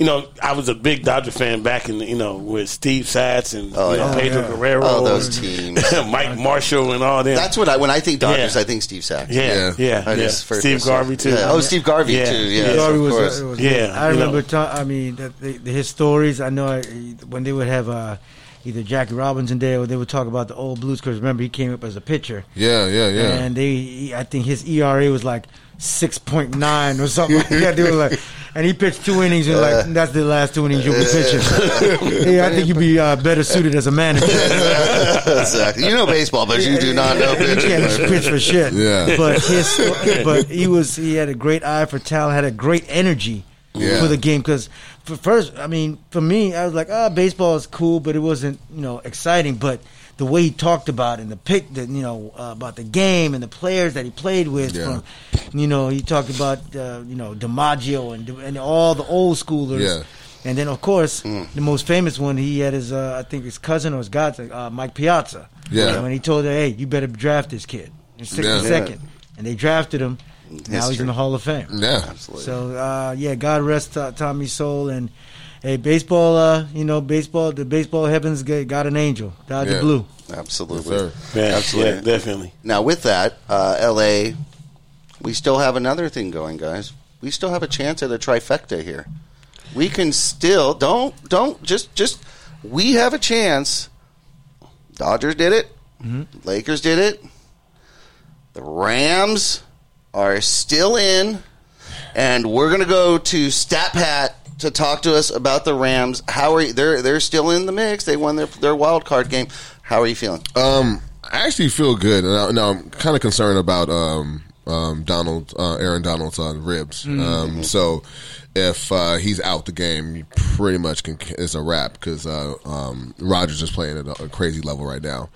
You know, I was a big Dodger fan back in, the, you know, with Steve Sax and Oh, you know, yeah. Pedro yeah. Guerrero, Oh, those teams. Mike Marshall, and all them. That's what I when I think Dodgers, Yeah. I think Steve Sax. yeah, Yeah. yeah, I yeah. first- Steve Garvey too. Yeah. Oh, Steve Garvey Yeah. too. Yeah, Yeah. Story of was, course. was Yeah, good. I you know. remember. Tom, I mean, that the, the, his stories. I know I, when they would have uh, either Jackie Robinson Day or they would talk about the old Blues. Because remember, he came up as a pitcher, yeah, yeah, yeah. and they, he- I think his ERA was like six point nine or something like that. They were like, and he pitched two innings, and like that's the last two innings you'll be pitching. yeah, I think you'd be uh, better suited as a manager. exactly. You know baseball, but you do not know baseball. You can't pitch for shit. Yeah. But his, but he was he had a great eye for talent, had a great energy Yeah. for the game. Because for first, I mean, for me, I was like, ah, baseball is cool, but it wasn't you know exciting. But the way he talked about and the pick, that you know uh, about the game and the players that he played with, Yeah. from you know, he talked about uh, you know DiMaggio and and all the old schoolers. Yeah. And then, of course, Mm. the most famous one, he had his, uh, I think his cousin or his godson, uh, Mike Piazza. Yeah. When he told her, hey, you better draft this kid in Yeah. 62nd. and they drafted him. Now he's in the Hall of Fame. Yeah. Absolutely. So uh, yeah, God rest uh, Tommy's soul and. Hey, baseball! Uh, you know, baseball. The baseball heavens got got an angel, Dodger Yeah. Blue. Absolutely. Yes, Yeah, Absolutely. yeah, definitely. Now, with that, uh, LA, we still have another thing going, guys. We still have a chance at a trifecta here. We can still don't don't just just we have a chance. Dodgers did it. Lakers did it. The Rams are still in, and we're gonna go to Stat Pat to talk to us about the Rams. How are you? They're they're still in the mix. They won their their wild card game. How are you feeling? Um, I actually feel good. I, now I'm kind of concerned about um, um, Donald, uh, Aaron Donald's uh, ribs. Um, so if uh, he's out the game, you pretty much can, it's a wrap because uh, um, Rodgers is playing at a, a crazy level right now.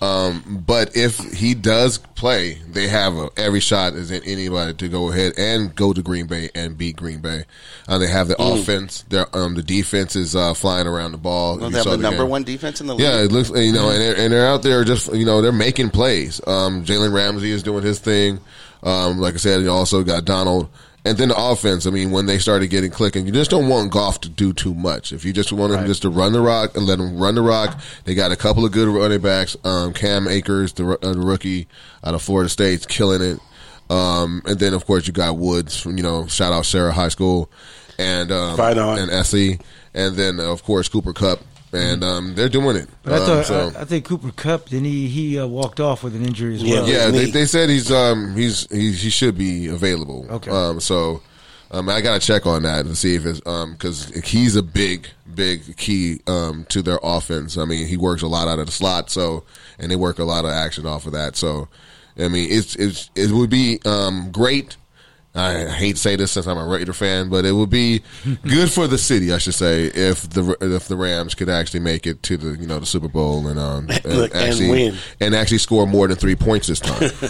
Um, but if he does play, they have a, every shot as in anybody to go ahead and go to Green Bay and beat Green Bay. Uh, they have the offense. Their um, the defense is uh, flying around the ball. Well, they have saw the number game. one defense in the league. Yeah, it looks you know, and they're, and they're out there just you know they're making plays. Um, Jalen Ramsey is doing his thing. Um, like I said, you also got Donald, and then the offense. I mean, when they started getting clicking, you just don't want Goff to do too much. If you just want them just to run the rock and let them run the rock, they got a couple of good running backs. Um, Cam Akers, the, uh, the rookie out of Florida State's killing it. Um, and then of course you got Woods from you know shout out Serra High School and um, and SC, and then of course Cooper Kupp, and um, they're doing it. But I Um, so- I, I think Cooper Kupp. Then he he uh, walked off with an injury as well. yeah, they, they said he's um he's he, he should be available. Okay. Um, so um, I got to check on that and see if it's um because he's a big big key um to their offense. I mean, he works a lot out of the slot, so and they work a lot of action off of that. So I mean, it's it's it would be um great. I hate to say this since I'm a Raider fan, but it would be good for the city, I should say, if the if the Rams could actually make it to the you know the Super Bowl and um and, Look, and actually win. and actually score more than three points this time.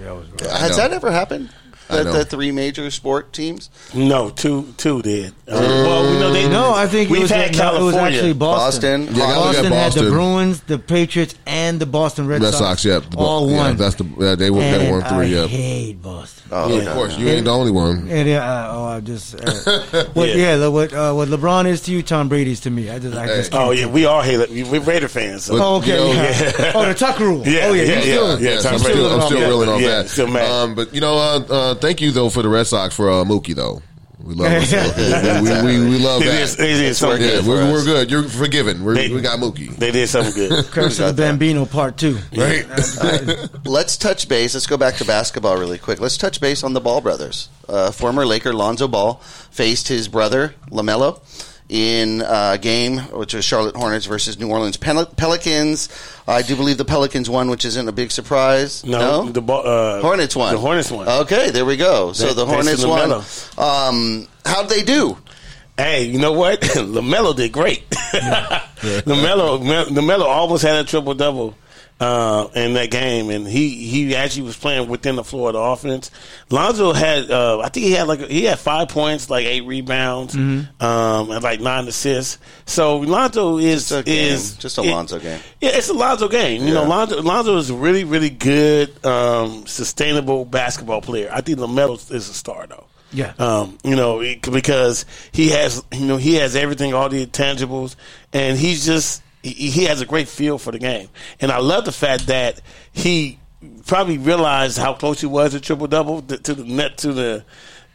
Yeah, Has know. that ever happened? I That know. the three major sport teams? No, two two did. Uh, well, we know they. No, I think we've was, had no, it was California. actually Boston. Boston? Yeah, gotta look at Boston had the Bruins, the Patriots, and the Boston Red, Red Sox, yeah, the- all yeah, one. that's the yeah, they won they and won three. I Yeah, hate Boston. Oh, Yeah. okay. of course, you ain't the only one. And uh, oh, I just uh, what, Yeah. yeah, what uh, what LeBron is to you, Tom Brady's to me. I just I just Oh can't yeah, we all hate it. We're Raider fans. So. Oh, okay. You know, yeah. oh, the Tuck rule. Yeah, oh, yeah. yeah, you yeah. still, Yeah, Yes, Tom I'm still, I'm still Yeah, reeling off yeah, that. still mad. Um, but you know, uh, uh, thank you though for the Red Sox for uh, Mookie though. We love it. we, we, we, we love They that. did, they did something yeah, good for we're, us. we're good. You're forgiven. We're, They- we got Mookie. They did something good. Curse of the Bambino Part Two. Right. Let's touch base. Let's go back to basketball really quick. Let's touch base on the Ball brothers. Uh, former Laker Lonzo Ball faced his brother LaMelo in a game which was Charlotte Hornets versus New Orleans Pel- Pelicans. I do believe the Pelicans won, which isn't a big surprise. No, the uh, Hornets won. The Hornets won. Okay, there we go. So That- the Hornets won. Um, how'd they do? Hey, you know what? Lamelo did great. Lamelo, Lamelo almost had a triple double uh, in that game, and he he actually was playing within the floor of the offense. Lonzo had, uh, I think he had like he had five points, like eight rebounds, Mm-hmm. um, and like nine assists. So Lonzo is Just a game. is Just a it- Lonzo game. Yeah, it's a Lonzo game. You know, Lonzo, Lonzo is a really, really good, um, sustainable basketball player. I think Lamelo is a star, though. Yeah. Um, you know, because he has, you know, he has everything, all the intangibles, and he's just, he, he has a great feel for the game. And I love the fact that he probably realized how close he was to triple double to the net to the.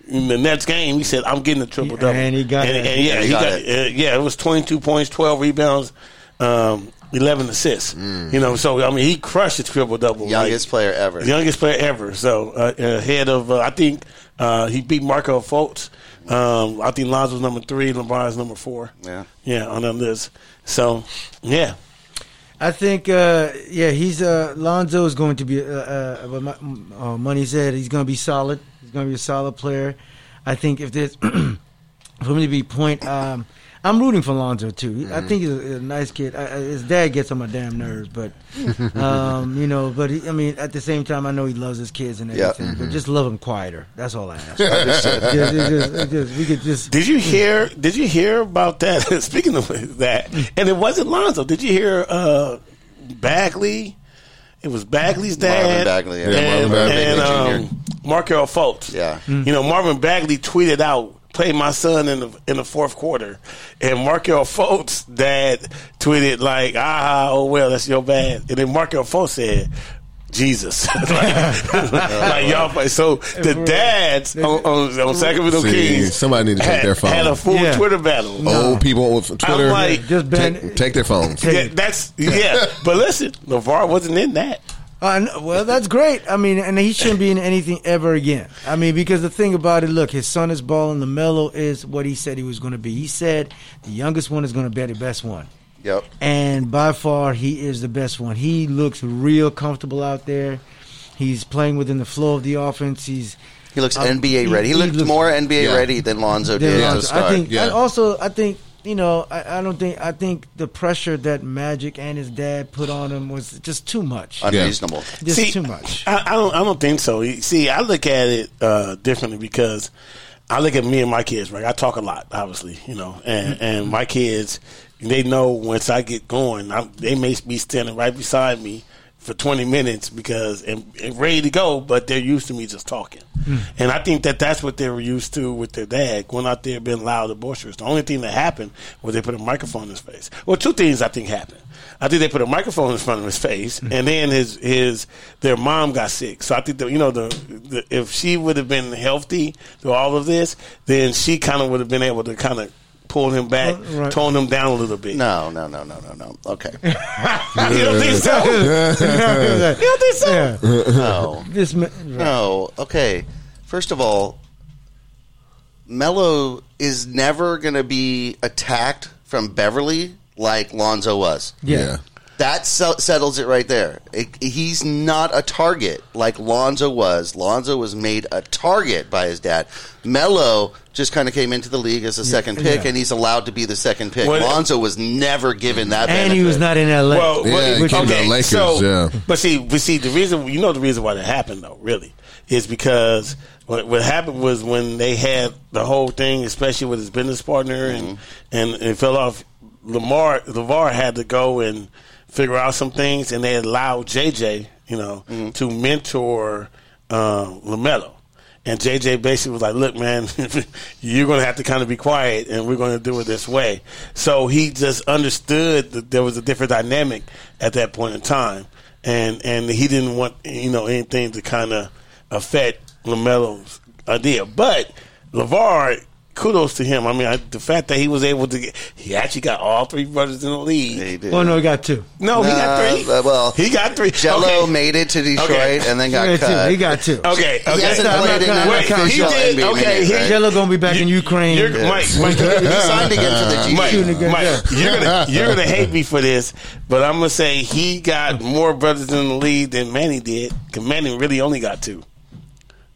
In the next game, he said, "I'm getting a triple double," And he got and, it. and yeah, he he got got, it. uh, yeah, it was 22 points, 12 rebounds, um, 11 assists. You know, so I mean, he crushed his triple double. Youngest player ever. youngest player ever. So uh, ahead of, uh, I think uh, he beat Markelle Fultz. Um, I think Lonzo's number three, LeBron's number four. Yeah. yeah, on that list. So yeah, I think, uh, yeah, he's uh, Lonzo is going to be. Uh, uh, what my, uh, Money said he's going to be solid. He's going to be a solid player. I think if there's for him to be point, um, I'm rooting for Lonzo too. I think he's a, a nice kid. I, I, his dad gets on my damn nerves, but um, you know, but he, I mean, at the same time, I know he loves his kids and Yeah. everything. But just love him quieter. That's all I ask. Just- just- just- just- we could just. did you hear? Did you hear about that? Speaking of that, and it wasn't Lonzo. Did you hear uh, Bagley? It was Bagley's Marvin dad, Bagley, yeah. Yeah, and, Marvin Bagley and Jr. um, Markelle Fultz. Yeah. you know Marvin Bagley tweeted out. Played my son in the in the fourth quarter, and Markelle Fultz' dad tweeted like, "Ah, oh well, that's your bad." And then Markelle Fultz said, "Jesus, like, like y'all." play. So the dads on, on, on Sacramento See, Kings, somebody need to take had, their phone. had a full Yeah. Twitter battle. Old people with Twitter, like- Just ban- take, take their phones. Yeah, that's yeah. But listen, LaVar wasn't in that. Uh, no, well, that's great. I mean, and he shouldn't be in anything ever again. I mean, because the thing about it, look, his son is balling. LaMelo is what he said he was going to be. He said the youngest one is going to be the best one. Yep. and by far he is the best one. He looks real comfortable out there. He's playing within the flow of the offense. He's He looks Uh, NBA he- ready. He, he looked looks- more NBA Yeah. ready than Lonzo did Lonzo- to start. I think. yeah. And also, I think you know. I, I don't think. I think the pressure that Magic and his dad put on him was just too much. Unreasonable. Just See, too much. I, I don't. I don't think so. See, I look at it uh, differently because I look at me and my kids. Right, I talk a lot, obviously, you know, and and my kids, they know once I get going, i they may be standing right beside me for 20 minutes because and, and ready to go, but they're used to me just talking. Hmm. And I think that that's what they were used to with their dad going out there being loud and boisterous. The only thing that happened was they put a microphone in his face. Well, two things I think happened. I think they put a microphone in front of his face, hmm. and then his his their mom got sick. So I think that you know the, the if she would have been healthy through all of this, then she kind of would have been able to kind of pull him back, Uh, right. tone him down a little bit. No, no, no, no, no, no. Okay. you don't think so? you don't think so? Yeah. No. This ma- No. Okay. First of all, Melo is never going to be attacked from Beverley like Lonzo was. yeah. That se- settles it right there. It- he's not a target like Lonzo was. Lonzo was made a target by his dad. Melo just kind of came into the league as a second pick, yeah. and he's allowed to be the second pick. Well, Lonzo was never given that. And he was not in L.A. Well, Yeah, but- he came to the Lakers, so, yeah. But see, but see, the reason you know the reason why that happened though, really, is because what, what happened was when they had the whole thing, especially with his business partner, and mm-hmm. and it fell off. Lamar LaVar had to go and figure out some things, and they allowed JJ, you know, to mentor um, Lamelo. And JJ basically was like, "Look, man, you're going to have to kind of be quiet, and we're going to do it this way." So he just understood that there was a different dynamic at that point in time, and and he didn't want you know anything to kind of affect Lamelo's idea. But LaVar, kudos to him. I mean, I, the fact that he was able to get, he actually got all three brothers in the league. He did. Oh no, he got two. No, he got Uh, three. well, he got three. Gelo Okay. made it to Detroit Okay. and then got got cut. two. He got two. Okay, He okay. hasn't I'm played not in gonna- an I'm not gonna- official he did, NBA okay, minute, he- right? Gelo gonna be back in Ukraine. You're, Mike, Mike, he signed again for the G Mike, Shooting again, Mike, yeah. you're gonna you're gonna hate me for this, but I'm gonna say he got more brothers in the league than Manny did. Because Manny really only got two.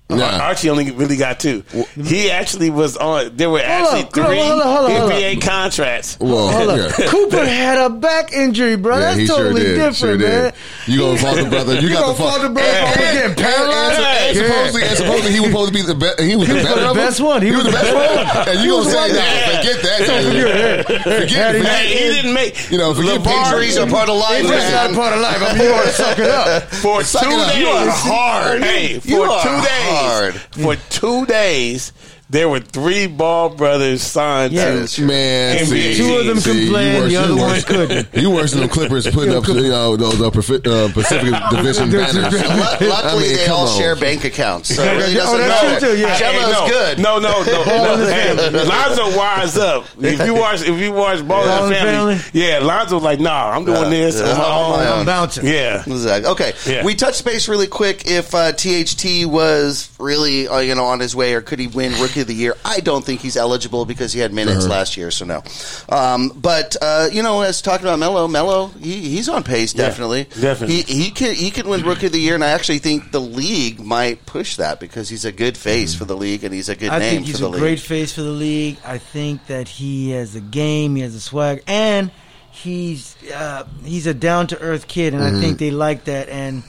Yeah. Archie only really got two. He actually was on. There were actually up, three hold up, hold up. NBA contracts. Well, yeah. Cooper had a back injury, bro. Yeah, That's totally sure different, sure man. did. You gonna fault the brother? You, got gonna the fault. the brother for getting paralyzed? And, and, supposedly, and supposedly he was supposed to be the best. He was the the best one. He He was was the best one. And you gonna say, Yeah. forget that. Forget. Hey, he didn't make. You know, Injuries are part of life, That's not part of life. I mean, you to suck it up. for two days. You are hard. Hey, for You two days. Hard. For two days, there were three Ball brothers signed Yeah. to. Man, NBA. see, Two of them see, can you play worse- the other one couldn't. You worse than the Clippers putting up you know, those uh, Pacific, uh, Pacific Division banners. Lu- Luckily, I mean, they all on. share bank accounts, so it really Oh, doesn't that's matter. true, too, yeah. Gelo's no, good. No, no, no. no. Hey, Lonzo wires up. If you watch, if you watch Ball Ball and and Family, Family? yeah, Lonzo's like, nah, I'm doing this yeah, on my on my own. own. I'm bouncing. Yeah. Exactly. Okay, Yeah. we touched base really quick. If uh, THT was really, uh, you know, on his way, or could he win Rookie of the Year? I don't think he's eligible because he had minutes Uh-huh. last year, so no. Um, but uh, you know, as talking about Melo, Melo, he, he's on pace. Yeah, Definitely, definitely. He he can he can win Rookie of the Year, and I actually think the league might push that because he's a good face for the league and he's a good I name think he's for the a league. great face for the league. I think that he has a game, he has a swag, and he's uh, he's a down to earth kid, and I think they like that. And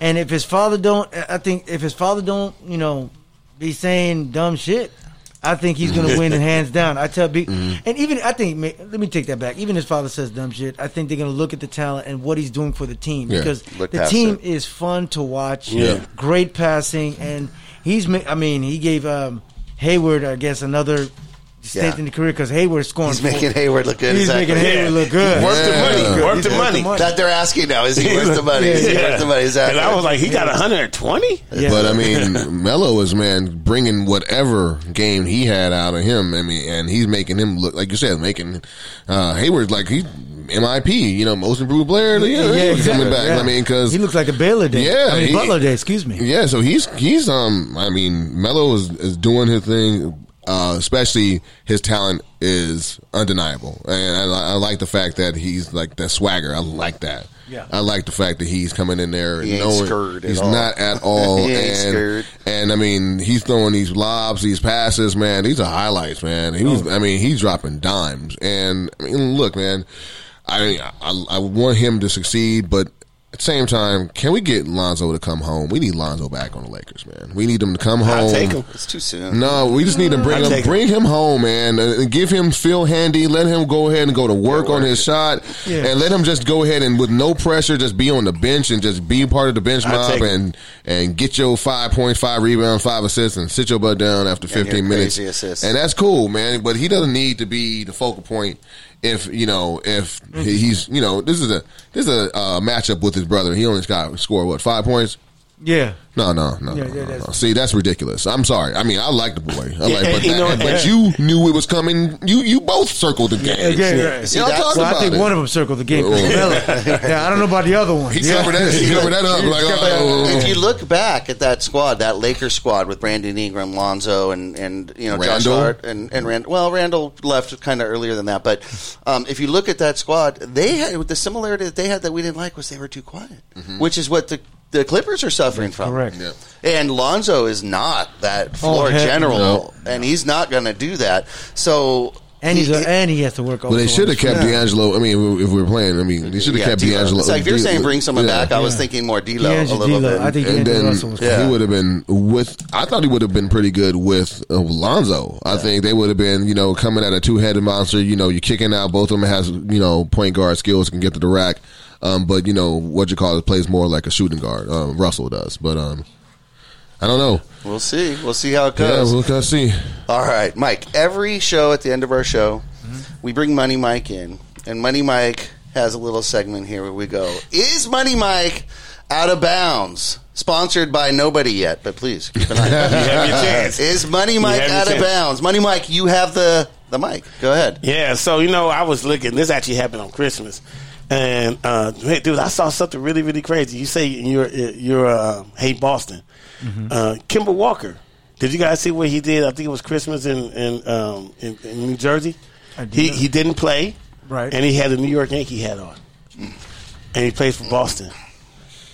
and if his father don't, I think if his father don't, you know, be saying dumb shit, I think he's going to win hands down. I tell big, Mm-hmm. and even I think let me take that back. Even his father says dumb shit. I think they're going to look at the talent and what he's doing for the team Yeah. because Look the team it. is fun to watch. Yeah. great passing, and he's. I mean, he gave um, Hayward, I guess, another stint Yeah. in the career because Hayward's scoring. He's making Hayward look good. He's exactly. making Hayward look good. Worth the Yeah. money. Worth He's the worth money. the money. That they're asking now is he worth the money? Is he worth the money? Exactly. And I was like, he got 120. Yeah. But I mean, Melo is man bringing whatever game he had out of him. I mean, and he's making him look like you said, making uh, Hayward like he MIP, you know, most improved player. Yeah, yeah, he's exactly. coming back. Yeah. I mean, because he looks like a Baylor day. Yeah, I mean he- Butler day. Excuse me. yeah, so he's he's um I mean Melo is, is doing his thing. Uh, especially his talent is undeniable, and I, I like the fact that he's like that swagger. I like that. Yeah. I like the fact that he's coming in there. He ain't knowing scared at he's all. not at all. He ain't and, scared. and I mean, he's throwing these lobs, these passes, man. These are highlights, man. He was, I mean, he's dropping dimes. And I mean, look, man, I, I, I want him to succeed, but at the same time, can we get Lonzo to come home? We need Lonzo back on the Lakers, man. We need him to come home. I'll take him. it's too soon. No, we just need to bring him, him. bring him home, man, and give him Phil Handy. Let him go ahead and go to work on his shot, Yeah. and let him just go ahead and with no pressure, just be on the bench and just be part of the bench mob and and get your five point five points, five rebounds, five assists, and sit your butt down after And fifteen minutes. crazy assists. And that's cool, man. But he doesn't need to be the focal point. If you know, if he- he's you know, this is a this is a uh, matchup with his brother. He only got scored what five points. Yeah. No, no, no, Yeah, no, yeah, no, that's- no. See, that's ridiculous. I'm sorry. I mean, I like the boy. I Yeah, like, but, you know, but and- you knew it was coming. You you both circled the game. Okay, right. See, Y'all that's- talked Well, I think it. one of them circled the game. Oh. yeah, I don't know about the other one. He Yeah. covered that. He covered that up. Like, oh, If you look back at that squad, that Lakers squad with Brandon Ingram, Lonzo, and and you know Josh Randle? Hart and and Rand, well, Randle left kind of earlier than that, but um, if you look at that squad, they had the similarity that they had that we didn't like was they were too quiet, which is what the the Clippers are suffering from. correct. Yeah. And Lonzo is not that floor heck general, no. and he's not going to do that. So And he's he- a, and he has to work. Well, they should have kept the- D'Angelo. I mean, if we are playing, I mean, they should have yeah, kept D'Lo. D'Angelo. It's like if you're saying bring someone yeah. back, I was thinking more D'Lo a little D'Lo. bit. I think and D'Angelo then was Yeah. he would have been with. I thought he would have been pretty good with uh, Lonzo. I think they would have been, you know, coming at a two headed monster. You know, you're kicking out. Both of them has, you know, point guard skills can get to the rack. Um, but you know what you call it plays more like a shooting guard. Um, Russell does, but um, I don't know. We'll see. We'll see how it Yeah, goes. we'll kind of see. All right, Mike. Every show at the end of our show, Mm-hmm. we bring Money Mike in, and Money Mike has a little segment here where we go: Is Money Mike out of bounds? Sponsored by nobody yet, but please keep an eye. You have your chance. Is Money Mike have your out of chance. bounds? Money Mike, you have the the mic. Go ahead. Yeah, so you know, I was looking. This actually happened on Christmas, and uh, hey, dude, I saw something really, really crazy. You say you're you're uh, hate Boston. Uh, Kemba Walker. Did you guys see what he did? I think it was Christmas in in, um, in, in New Jersey. Did He he didn't play, Right. And he had a New York Yankee hat on, and he plays for Boston.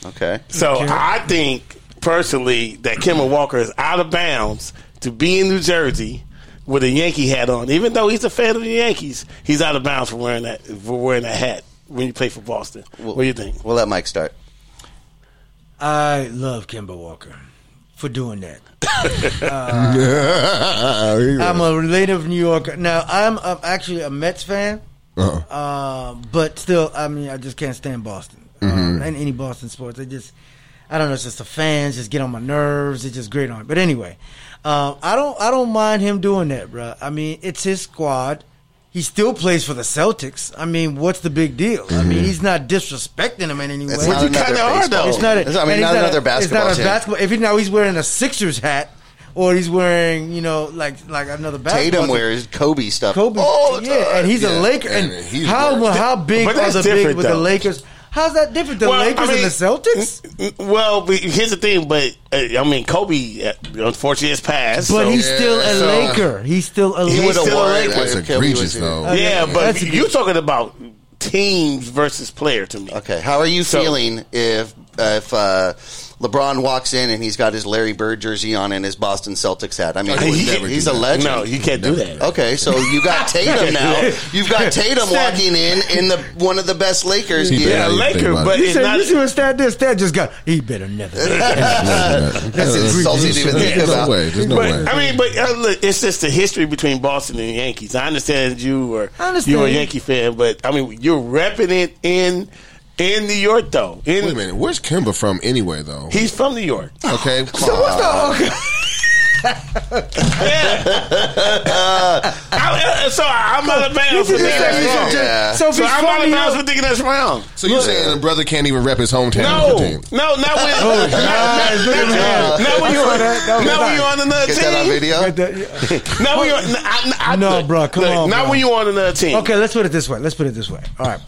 Okay. So I think personally that Kemba Walker is out of bounds to be in New Jersey with a Yankee hat on. Even though he's a fan of the Yankees, he's out of bounds for wearing that for wearing that hat when you play for Boston. what do you think? We'll let Mike start. I love Kemba Walker for doing that. I'm I'm a native New Yorker. Now I'm, I'm actually a Mets fan, uh uh, but still, I mean, I just can't stand Boston Mm-hmm. uh, and any Boston sports. They just, I don't know, it's just the fans just get on my nerves. It's just great on. But anyway, uh, I don't, I don't mind him doing that, bro. I mean, it's his squad. He still plays for the Celtics. I mean, what's the big deal? I mean, mm-hmm. he's not disrespecting him in any way. It's not you another kinda are, though. It's not. A, It's- I mean, and not it's another a, basketball It's not a team. basketball. If he now he's wearing a Sixers hat, or he's wearing, you know, like like another basketball. Tatum team. wears Kobe stuff. Kobe. all the yeah, time. and he's Yeah, a Laker. and And, he's how wearing- how big But are the big different, with the. Lakers? How's that different? The Well, I Lakers mean- and the Celtics. Well, here's the thing, but uh, I mean, Kobe uh, unfortunately has passed. But so- he's still a So- Laker. He's still a He Laker. was still a Laker. That's egregious, was here. though. Okay, yeah, but that's you're talking about teams versus player to me. Okay, how are you So- feeling if if uh, LeBron walks in and he's got his Larry Bird jersey on and his Boston Celtics hat. I mean, He would he's, never he's do a that. legend. No, you can't do that. Okay, so you got Tatum now. You've got Tatum walking in in the one of the best Lakers. He Yeah, Laker, think about but it. You, it's said, not. you see what Stat did? Stat just got. He better never. That's insulting to even think There's no way. There's no But way. I mean, but uh, look, it's just the history between Boston and the Yankees. I understand you were I understand. you were a Yankee fan, but I mean, you're repping it in in New York, though. In, Wait a minute. Where's Kemba from anyway, though? He's from New York. Okay. So what's the? Okay. I, so I'm out of bounds for You thinking that's wrong. Yeah. So if So he's I'm from out of New York- for thinking that's wrong. So you're saying a brother can't even rep his hometown No, team? no, not when, Oh, not, not, nice. Look at not, that. not when I you saw on, that. That was not when nice. you on another Get that on team. video. Not when you, I, I, No, look, bro, come look, on, Not bro. when you're on another team. Okay, let's put it this way. Let's put it this way. All right.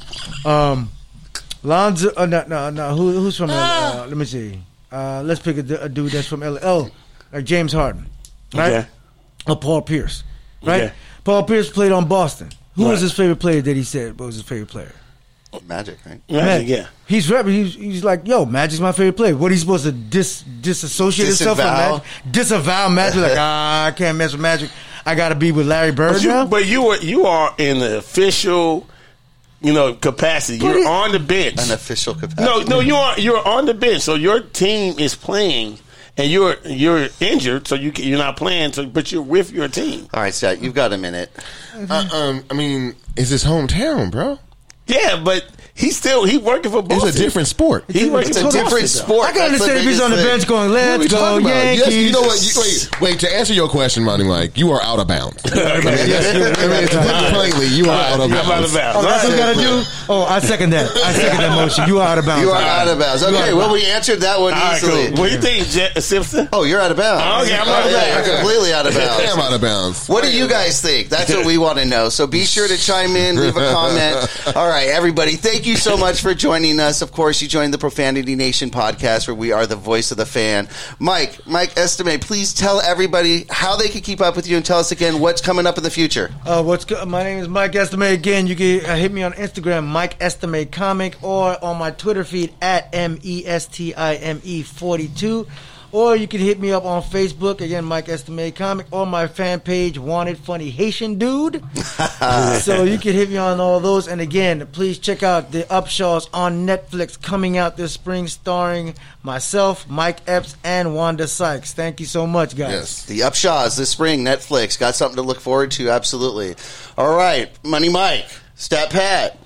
Um, Lonzo. Uh, no, no, no. Who, who's from? Ah. Uh, let me see. Uh, let's pick a, d- a dude that's from LA. Oh, like James Harden, right? Okay. Or Paul Pierce, right? Okay. Paul Pierce played on Boston. Who Right. was his favorite player that he said was his favorite player? Magic, right? Magic, yeah. He's rep- he's, he's like, yo, Magic's my favorite player. What are you supposed to dis disassociate himself from Magic? Disavow Magic? like, ah, I can't mess with Magic. I got to be with Larry Bird But you, now. but you were you are in the official, you know, capacity. But You're it- on the bench. An official capacity. No, no, you are you're on the bench. So your team is playing, and you're you're injured, so you can, you're not playing. So, but you're with your team. All right, Stat, you've got a minute. Uh, um, I mean, it's his hometown, bro. Yeah, but he's still he working for Boston. It's a different sport. He's working It's for a different Boston, sport. I can That's understand if he's on the said. bench going, let's we go, about? Yankees. Yes, you know what? You, wait, wait. To answer your question, Monty Mike, you are out of bounds. I mean, to put it plainly, you are out of though. Out of bounds. bounds. Oh, that's what you got to do? Oh, I second that. I second that motion. You are out of bounds. You are out of bounds. Okay, of well, bounds. we answered that one All right, easily. cool. What do you think, Jet Simpson? Oh, you're out of bounds. Oh, okay, I'm out of bounds. You're completely out of bounds. I am out of bounds. What do you guys think? That's what we want to know. So be sure to chime in, leave a comment. All right, everybody, thank you so much for joining us. Of course, you joined the Profanity Nation podcast where we are the voice of the fan. Mike, Mike Estime, please tell everybody how they can keep up with you and tell us again what's coming up in the future. Uh, what's good? My name is Mike Estime. Again, you can uh, hit me on Instagram, Mike Estime Comic, or on my Twitter feed at M E S T I M E 42. Or you can hit me up on Facebook, again, Mike Estime Comic, or my fan page, Wanted Funny Haitian Dude. so you can hit me on all those. And again, please check out the Upshaws on Netflix coming out this spring, starring myself, Mike Epps, and Wanda Sykes. Thank you so much, guys. Yes. The Upshaws this spring, Netflix. Got something to look forward to, absolutely. All right, Money Mike, Stat Pat,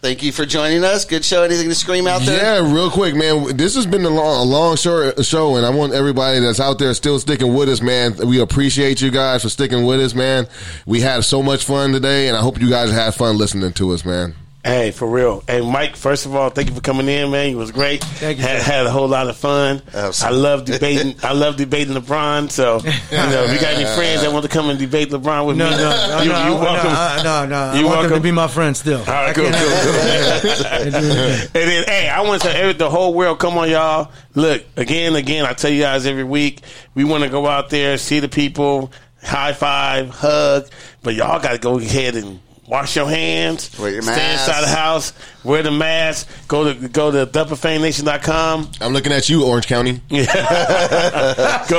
thank you for joining us. Good show. Anything to scream out there? Yeah, real quick, man. This has been a long, a long short show, and I want everybody that's out there still sticking with us, man. We appreciate you guys for sticking with us, man. We had so much fun today, and I hope you guys had fun listening to us, man. Hey, for real. Hey, Mike, first of all, thank you for coming in, man. It was great. Thank you, Had, had a whole lot of fun. Absolutely. I love debating. I love debating LeBron. So, you know, if you got any friends that want to come and debate LeBron with No, me, no, no, you, no, you welcome. no, uh, no, no. I You want them to be my friend still. All right, cool, cool, cool. and then, hey, I want to every, the whole world, come on, y'all. Look, again, again, I tell you guys every week, we want to go out there, see the people, high five, hug, but y'all got to go ahead and wash your hands, Wear your stay mask. inside the house, wear the mask, go to go to theprofanenation.com. I'm looking at you, Orange County. Go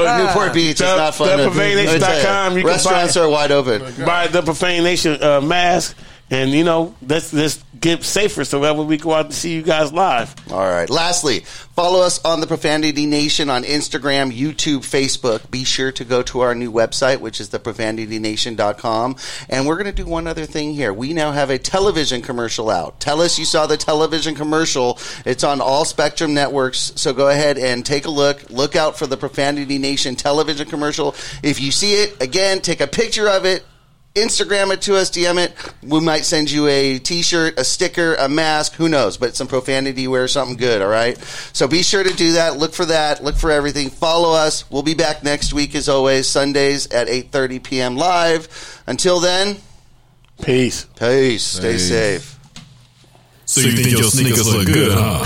to Newport Beach. It's not fun. to- theprofanenation.com. Let you, You can Restaurants buy- are wide open. buy the Profane Nation uh, mask, and you know, let's let's get safer so that we go out to see you guys live. All right. Lastly, follow us on the Profanity Nation on Instagram, YouTube, Facebook. Be sure to go to our new website, which is theprofanitynation.com. And we're going to do one other thing here. We now have a television commercial out. Tell us you saw the television commercial. It's on all Spectrum networks. So go ahead and take a look. Look out for the Profanity Nation television commercial. If you see it, again, take a picture of it. Instagram it to us, DM it. We might send you a T-shirt, a sticker, a mask. Who knows? But some profanity wear, something good. All right. So be sure to do that. Look for that. Look for everything. Follow us. We'll be back next week as always, Sundays at 8:30 p.m. live. Until then, Peace. peace. Stay Peace. safe. So you think your sneakers look good, huh?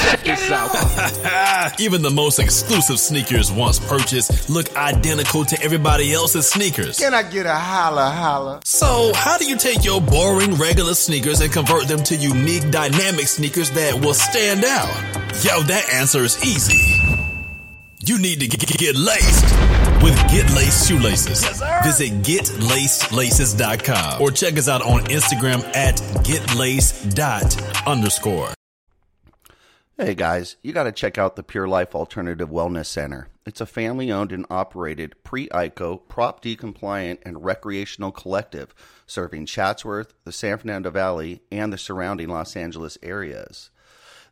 Even the most exclusive sneakers once purchased look identical to everybody else's sneakers. Can I get a holla holla? So, how do you take your boring regular sneakers and convert them to unique dynamic sneakers that will stand out? Yo, that answer is easy. You need to get, get laced with Get Laced Shoelaces. Visit getlacedlaces.com or check us out on Instagram at getlaced underscore. Hey guys, you got to check out the Pure Life Alternative Wellness Center. It's a family owned and operated pre ICO, Prop D compliant, and recreational collective serving Chatsworth, the San Fernando Valley, and the surrounding Los Angeles areas.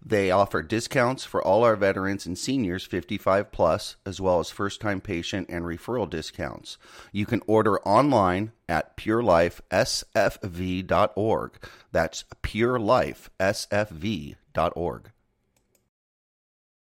They offer discounts for all our veterans and seniors 55 plus, as well as first time patient and referral discounts. You can order online at purelifesfv.org. That's purelifesfv.org.